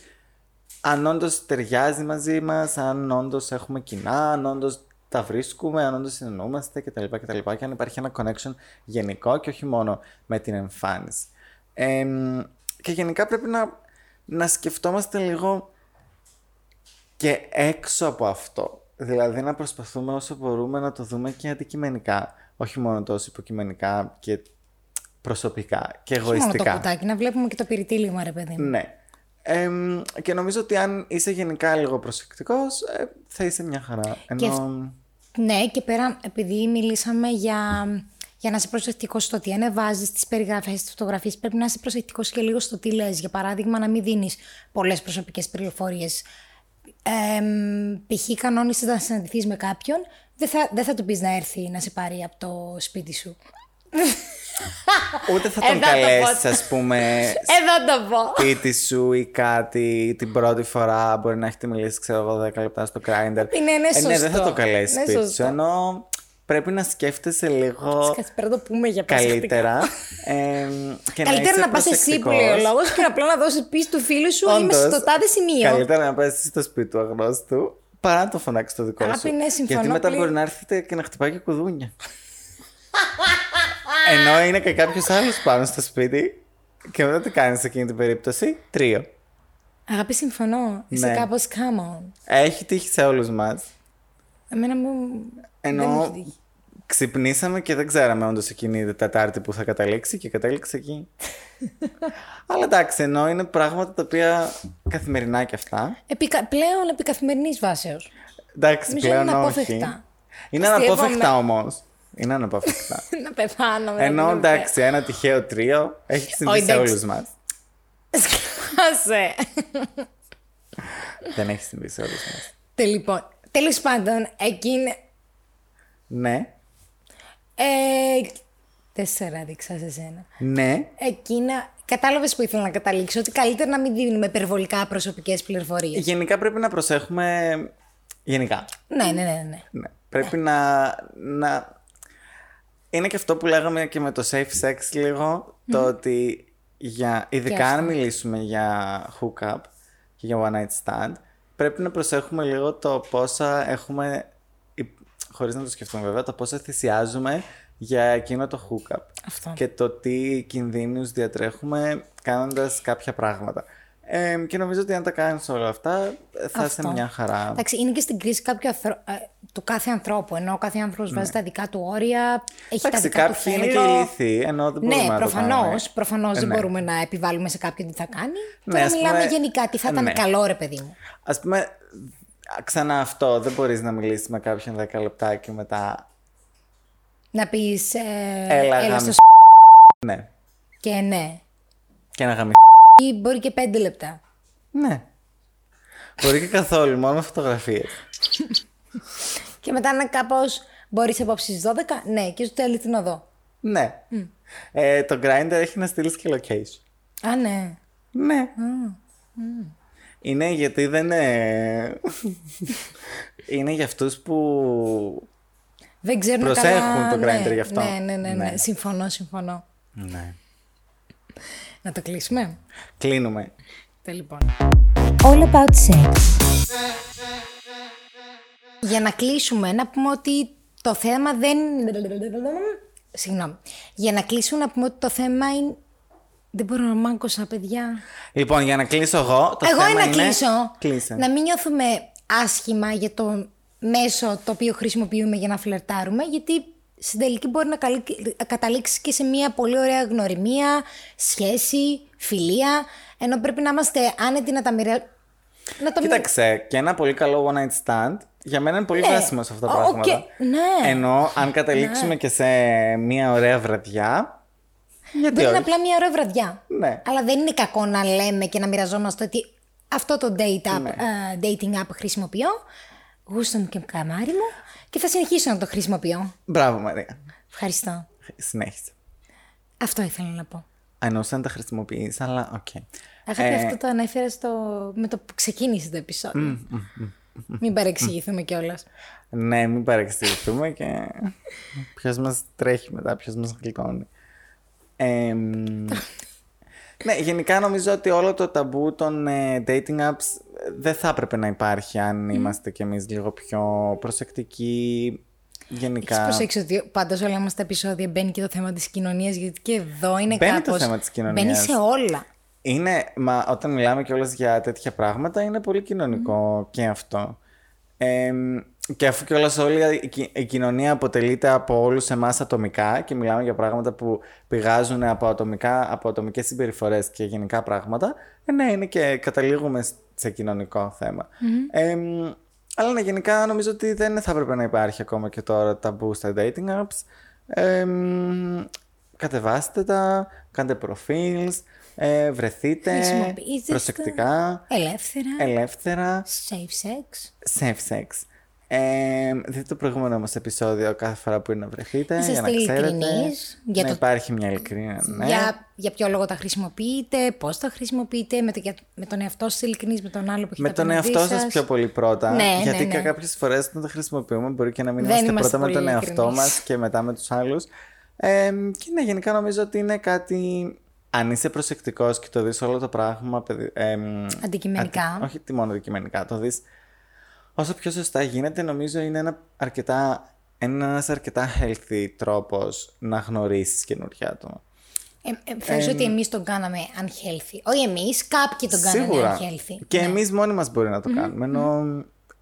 αν όντως ταιριάζει μαζί μας, αν όντως έχουμε κοινά, αν όντως τα βρίσκουμε, αν όντως συνεννοούμαστε κτλ. κτλ. Και αν υπάρχει ένα connection γενικό και όχι μόνο με την εμφάνιση. Εμ, και γενικά πρέπει να, να σκεφτόμαστε λίγο και έξω από αυτό. Δηλαδή να προσπαθούμε όσο μπορούμε να το δούμε και αντικειμενικά. Όχι μόνο τόσο υποκειμενικά και προσωπικά και Όχι μόνο το εγωιστικά. κουτάκι, να βλέπουμε και το πυρητήλημα ρε παιδί μου. Ναι. Εμ, και νομίζω ότι αν είσαι γενικά λίγο προσεκτικός, ε, θα είσαι μια χαρά. Ενώ... Ναι, και πέρα, επειδή μιλήσαμε για, για να είσαι προσεκτικός στο τι ανεβάζεις, τις περιγραφές, τις φωτογραφίες, πρέπει να είσαι προσεκτικός και λίγο στο τι λες. Για παράδειγμα, να μην δίνεις πολλές προσωπικές πληροφορίες. εμ, π.χ. κανόνισε να συναντηθείς με κάποιον, δεν θα, δεν θα του πεις να έρθει να σε πάρει από το σπίτι σου. Ούτε θα τον Εδώ το καλέσεις, ας πούμε, Εδώ το πω. σπίτι σου ή κάτι την πρώτη φορά. Μπορεί να έχετε μιλήσει, ξέρω εγώ, 10 λεπτά στο Grindr. Είναι, είναι Ε, ναι, δεν θα σωστό. το καλέσεις Ναι, σπίτι σου. σωστό. Ενώ πρέπει να σκέφτεσαι λίγο Κάτσε πρέπει να το πούμε για προσεκτικά. καλύτερα. ε, και Καλύτερα είσαι να πας εσύ που προσεκτικός. λέει ο λόγος και απλά να δώσεις πίσω του φίλου σου είμαι Όντως, στο τάδε σημείο. Καλύτερα να πάει στο σπίτι του αγνώστου παρά να το φωνάξεις το δικό Αγάπη, σου. ναι, συμφωνώ Γιατί μετά πλήρως. μπορεί να έρθετε και να χτυπάει και κουδούνια. Ενώ είναι και κάποιος άλλος πάνω στο σπίτι και μετά τι κάνεις σε εκείνη την περίπτωση; Τρίο. Αγάπη, συμφωνώ. Είσαι Ναι. κάπως come on. Έχει τύχει σε όλους μας. Εμένα μου. δεν μου Ενώ έχει τύχει. ξυπνήσαμε και δεν ξέραμε όντως εκείνη η Τετάρτη που θα καταλήξει και κατέληξε εκεί. Αλλά εντάξει, ενώ είναι πράγματα τα οποία καθημερινά και αυτά. Επικα... Πλέον επί καθημερινής βάσεως. Εντάξει, Νομίζω πλέον είναι όχι. αναπόφευκτα. Είναι Αστείευομαι. αναπόφευκτα όμως. Είναι αναπόφευκτα. να πεθάνω. μετά Ενώ την εντάξει, ένα τυχαίο τρίο έχει συμβεί Όχι, σε εντάξει. όλους μας. Σκάσε. Δεν έχει συμβεί σε όλους μας. Τε, λοιπόν, τέλος πάντων, εκείνη. Ναι, Ε, τέσσερα δείξα σε σένα. ναι. Εκείνα. Κατάλαβες που ήθελα να καταλήξω. Ότι καλύτερα να μην δίνουμε υπερβολικά προσωπικές πληροφορίες. Γενικά πρέπει να προσέχουμε. Γενικά. Ναι, ναι, ναι, ναι. Ναι. Πρέπει να, να. Είναι και αυτό που λέγαμε και με το safe sex λίγο. Το ότι για, ειδικά αν μιλήσουμε για hookup και για one night stand, πρέπει να προσέχουμε λίγο το πόσα έχουμε. Χωρίς να το σκεφτούμε βέβαια, το πόσα θυσιάζουμε για εκείνο το hookup. Αυτό. Και το τι κινδύνους διατρέχουμε κάνοντας κάποια πράγματα. Ε, και νομίζω ότι αν τα κάνεις όλα αυτά θα είσαι Αυτό. μια χαρά. Εντάξει, είναι και στην κρίση κάποιου ανθρω... ε, του κάθε ανθρώπου. Ενώ ο κάθε άνθρωπος βάζει τα δικά του όρια, έχει τα Ναι. Εντάξει, δικά του κάποιοι είναι και θέλω. ηλίθιοι, ενώ δεν μπορούμε Ναι, να το προφανώς. κάνουμε. Προφανώς Ε, δεν ναι. μπορούμε να επιβάλλουμε σε κάποιον τι θα κάνει. Ναι, Τώρα ας μιλάμε πούμε- γενικά τι θα ε, ήταν ναι. καλό, ρε παιδί μου. Ας πούμε, ξανά αυτό, δεν μπορείς να μιλήσεις με κάποιον 10 λεπτά και μετά... Να πεις. Ε, Έλα, έλα στο γάμι- σ... Ναι. και ναι. Και να γαμι... Ή μπορεί και πέντε λεπτά. Ναι. Μπορεί και καθόλου, μόνο με φωτογραφίες. Και μετά να κάπως. Μπορείς απόψη στις 12. Ναι, και στο τέλει την οδό. Ναι. Ε, το Grindr έχει να στείλεις και location. Α, ναι. Ναι. Είναι γιατί δεν είναι... είναι για αυτούς που... Δεν ξέρουν Προσέχουν καλά. το ναι, Grindr γι' αυτό. Ναι, ναι, ναι, ναι. Ναι. Συμφωνώ, συμφωνώ. Ναι. Να το κλείσουμε; Κλείνουμε. Τε, λοιπόν. All about sex. Για να κλείσουμε, να πούμε ότι το θέμα δεν... Συγγνώμη. Για να κλείσουμε, να πούμε ότι το θέμα είναι... Δεν μπορώ να μάγκωσα, παιδιά. Λοιπόν, για να κλείσω εγώ, το Εγώ θέμα είναι να είναι... κλείσω. Κλείσε. Να μην νιώθουμε άσχημα για το μέσο το οποίο χρησιμοποιούμε για να φλερτάρουμε, γιατί στην τελική μπορεί να καλύ- καταλήξει και σε μια πολύ ωραία γνωριμία, σχέση, φιλία, ενώ πρέπει να είμαστε άνετοι να τα μοιραστούμε. Να το μοι- Κοίταξε, και ένα πολύ καλό one night stand για μένα είναι πολύ Ναι. βράσιμο σε αυτά τα Ω, πράγματα. οκ, ναι. Ενώ αν καταλήξουμε και σε μια ωραία βραδιά. Γιατί Μπορεί να είναι όχι; απλά μια ωραία βραδιά. Ναι. Αλλά δεν είναι κακό να λέμε και να μοιραζόμαστε ότι αυτό το date app, Ναι. ε, dating app χρησιμοποιώ. Γούστο μου και καμάρι μου και θα συνεχίσω να το χρησιμοποιώ. Μπράβο, Μαρία. Ευχαριστώ. Συνέχισε. Αυτό ήθελα να πω. Εννοούσα να τα χρησιμοποιείς, αλλά οκ. Αγάπη, Ε, αυτό το ανέφερα στο... με το που ξεκίνησε το επεισόδιο. Μην παρεξηγηθούμε κιόλας. Ναι, μην παρεξηγηθούμε και ποιος μας τρέχει μετά, ποιος μας γλυκώνει. Ε, μ, ναι, γενικά νομίζω ότι όλο το ταμπού των ε, dating apps ε, δεν θα έπρεπε να υπάρχει αν είμαστε κι εμείς λίγο πιο προσεκτικοί Έχει γενικά. προσέξει ότι πάντως όλα μας τα επεισόδια μπαίνει και το θέμα της κοινωνίας, γιατί και εδώ είναι Μπαίνει το κάπως... θέμα της κοινωνίας. Μπαίνει σε όλα. Είναι, μα όταν μιλάμε κιόλας για τέτοια πράγματα είναι πολύ κοινωνικό και αυτό. Ε, και αφού κιόλας όλη η, ki- η κοινωνία αποτελείται από όλους εμάς ατομικά και μιλάμε για πράγματα που πηγάζουν από, ατομικά, από ατομικές συμπεριφορές και γενικά πράγματα, ε, ναι, είναι και καταλήγουμε σε κοινωνικό θέμα. Ε, αλλά ναι, γενικά νομίζω ότι δεν θα έπρεπε να υπάρχει ακόμα και τώρα ταμπού στα dating apps. Ε, κατεβάστε τα, κάντε προφίλς, ε, βρεθείτε Χρησιμοποιήστε προσεκτικά, Ελεύθερα. ελεύθερα, Safe sex. safe sex. Ε, δείτε το προηγούμενο μας επεισόδιο κάθε φορά που είναι να βρεθείτε για να Είσαστε ξέρετε ειλικρινείς; Για να το- υπάρχει μια ειλικρίνεια. Ναι. Για, για ποιο λόγο τα χρησιμοποιείτε, πώς τα χρησιμοποιείτε, με, το, για- με τον εαυτό σας ειλικρινή, με τον άλλο που έχει Με τον απέναντί εαυτό σας. σας πιο πολύ πρώτα. Ναι, γιατί ναι, ναι. κάποιες φορές όταν τα χρησιμοποιούμε μπορεί και να μην Δεν είμαστε είμαστε πρώτα με πολύ τον εαυτό μας ειλικρινείς. και μετά με τους άλλους. Ε, και ναι, γενικά νομίζω ότι είναι κάτι. Αν είσαι προσεκτικός και το δεις όλο το πράγμα. παιδι- εμ, Αντικειμενικά. αρκε- όχι τι μόνο αντικειμενικά. Το δεις όσο πιο σωστά γίνεται, νομίζω είναι ένα αρκετά. Είναι ένας αρκετά healthy τρόπος να γνωρίσεις καινούργια άτομα. Ε, ε, θεωρείς ότι εμείς τον κάναμε unhealthy. Όχι εμείς, κάποιοι τον κάνανε Σίγουρα. unhealthy. Και Ναι. εμείς μόνοι μας μπορεί να το κάνουμε. Ενώ,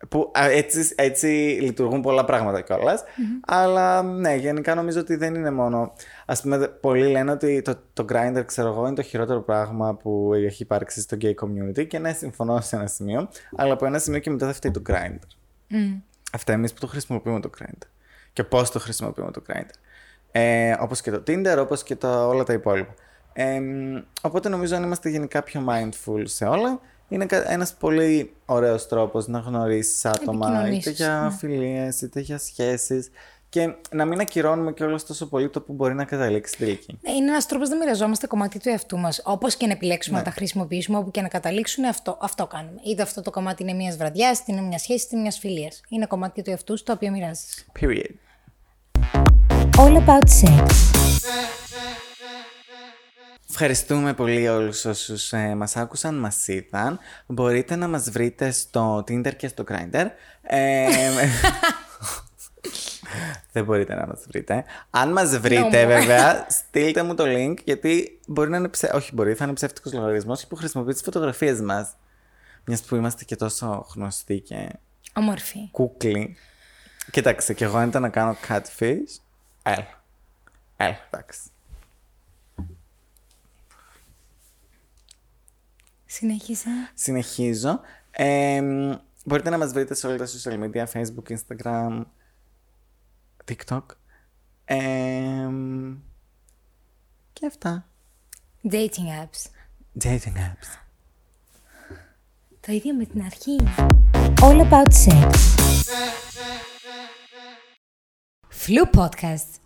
που, α, έτσι, έτσι λειτουργούν πολλά πράγματα κιόλας. Αλλά ναι, γενικά νομίζω ότι δεν είναι μόνο. Α πούμε, δε- πολλοί λένε ότι το, το grinder, ξέρω εγώ, είναι το χειρότερο πράγμα που έχει υπάρξει στο gay community. Και ναι, συμφωνώ σε ένα σημείο. Αλλά από ένα σημείο και μετά θα φταίει το grinder. Αυτά εμείς που το χρησιμοποιούμε το grinder. Και πώς το χρησιμοποιούμε το grinder. Ε, όπως και το Tinder, όπως και το, όλα τα υπόλοιπα. Ε, μ, οπότε νομίζω αν είμαστε γενικά πιο mindful σε όλα, είναι ένας πολύ ωραίος τρόπος να γνωρίσεις άτομα, είτε Επικοινωνήσεις, για ναι. φιλίες, είτε για σχέσεις. Και να μην ακυρώνουμε κιόλας τόσο πολύ το που μπορεί να καταλήξει στην τελική. Ναι, Είναι ένας τρόπος να μοιραζόμαστε κομμάτι του εαυτού μας. Όπως και να επιλέξουμε Ναι. να τα χρησιμοποιήσουμε, όπου και να καταλήξουν, αυτό, αυτό κάνουμε. Είτε αυτό το κομμάτι είναι μιας βραδιάς, είτε είναι μια σχέση, είτε είναι μιας φιλίας. Είναι κομμάτι του εαυτού σου το οποίο μοιράζεσαι. Period. All about sex. Ευχαριστούμε πολύ όλους όσους ε, μας άκουσαν, μας είδαν. Μπορείτε να μας βρείτε στο Tinder και στο Grindr. Ε, δεν μπορείτε να μας βρείτε. Αν μας βρείτε No more. βέβαια, στείλτε μου το link γιατί μπορεί να είναι ψε... Όχι μπορεί, θα είναι ψεύτικος λογαριασμός που χρησιμοποιείς τις φωτογραφίες μας. Μιας που είμαστε και τόσο γνωστοί και Όμορφη. κούκλοι. Κοίταξε, και εγώ αν ήταν να κάνω catfish, έλα. Έλα, εντάξει. Συνέχισε. Συνεχίζω. Ε, μπορείτε να μας βρείτε σε όλα τα social media, Facebook, Instagram, TikTok. Ε, και αυτά. Dating apps. Dating apps. Το ίδιο με την αρχή. All about sex. Flu Podcast.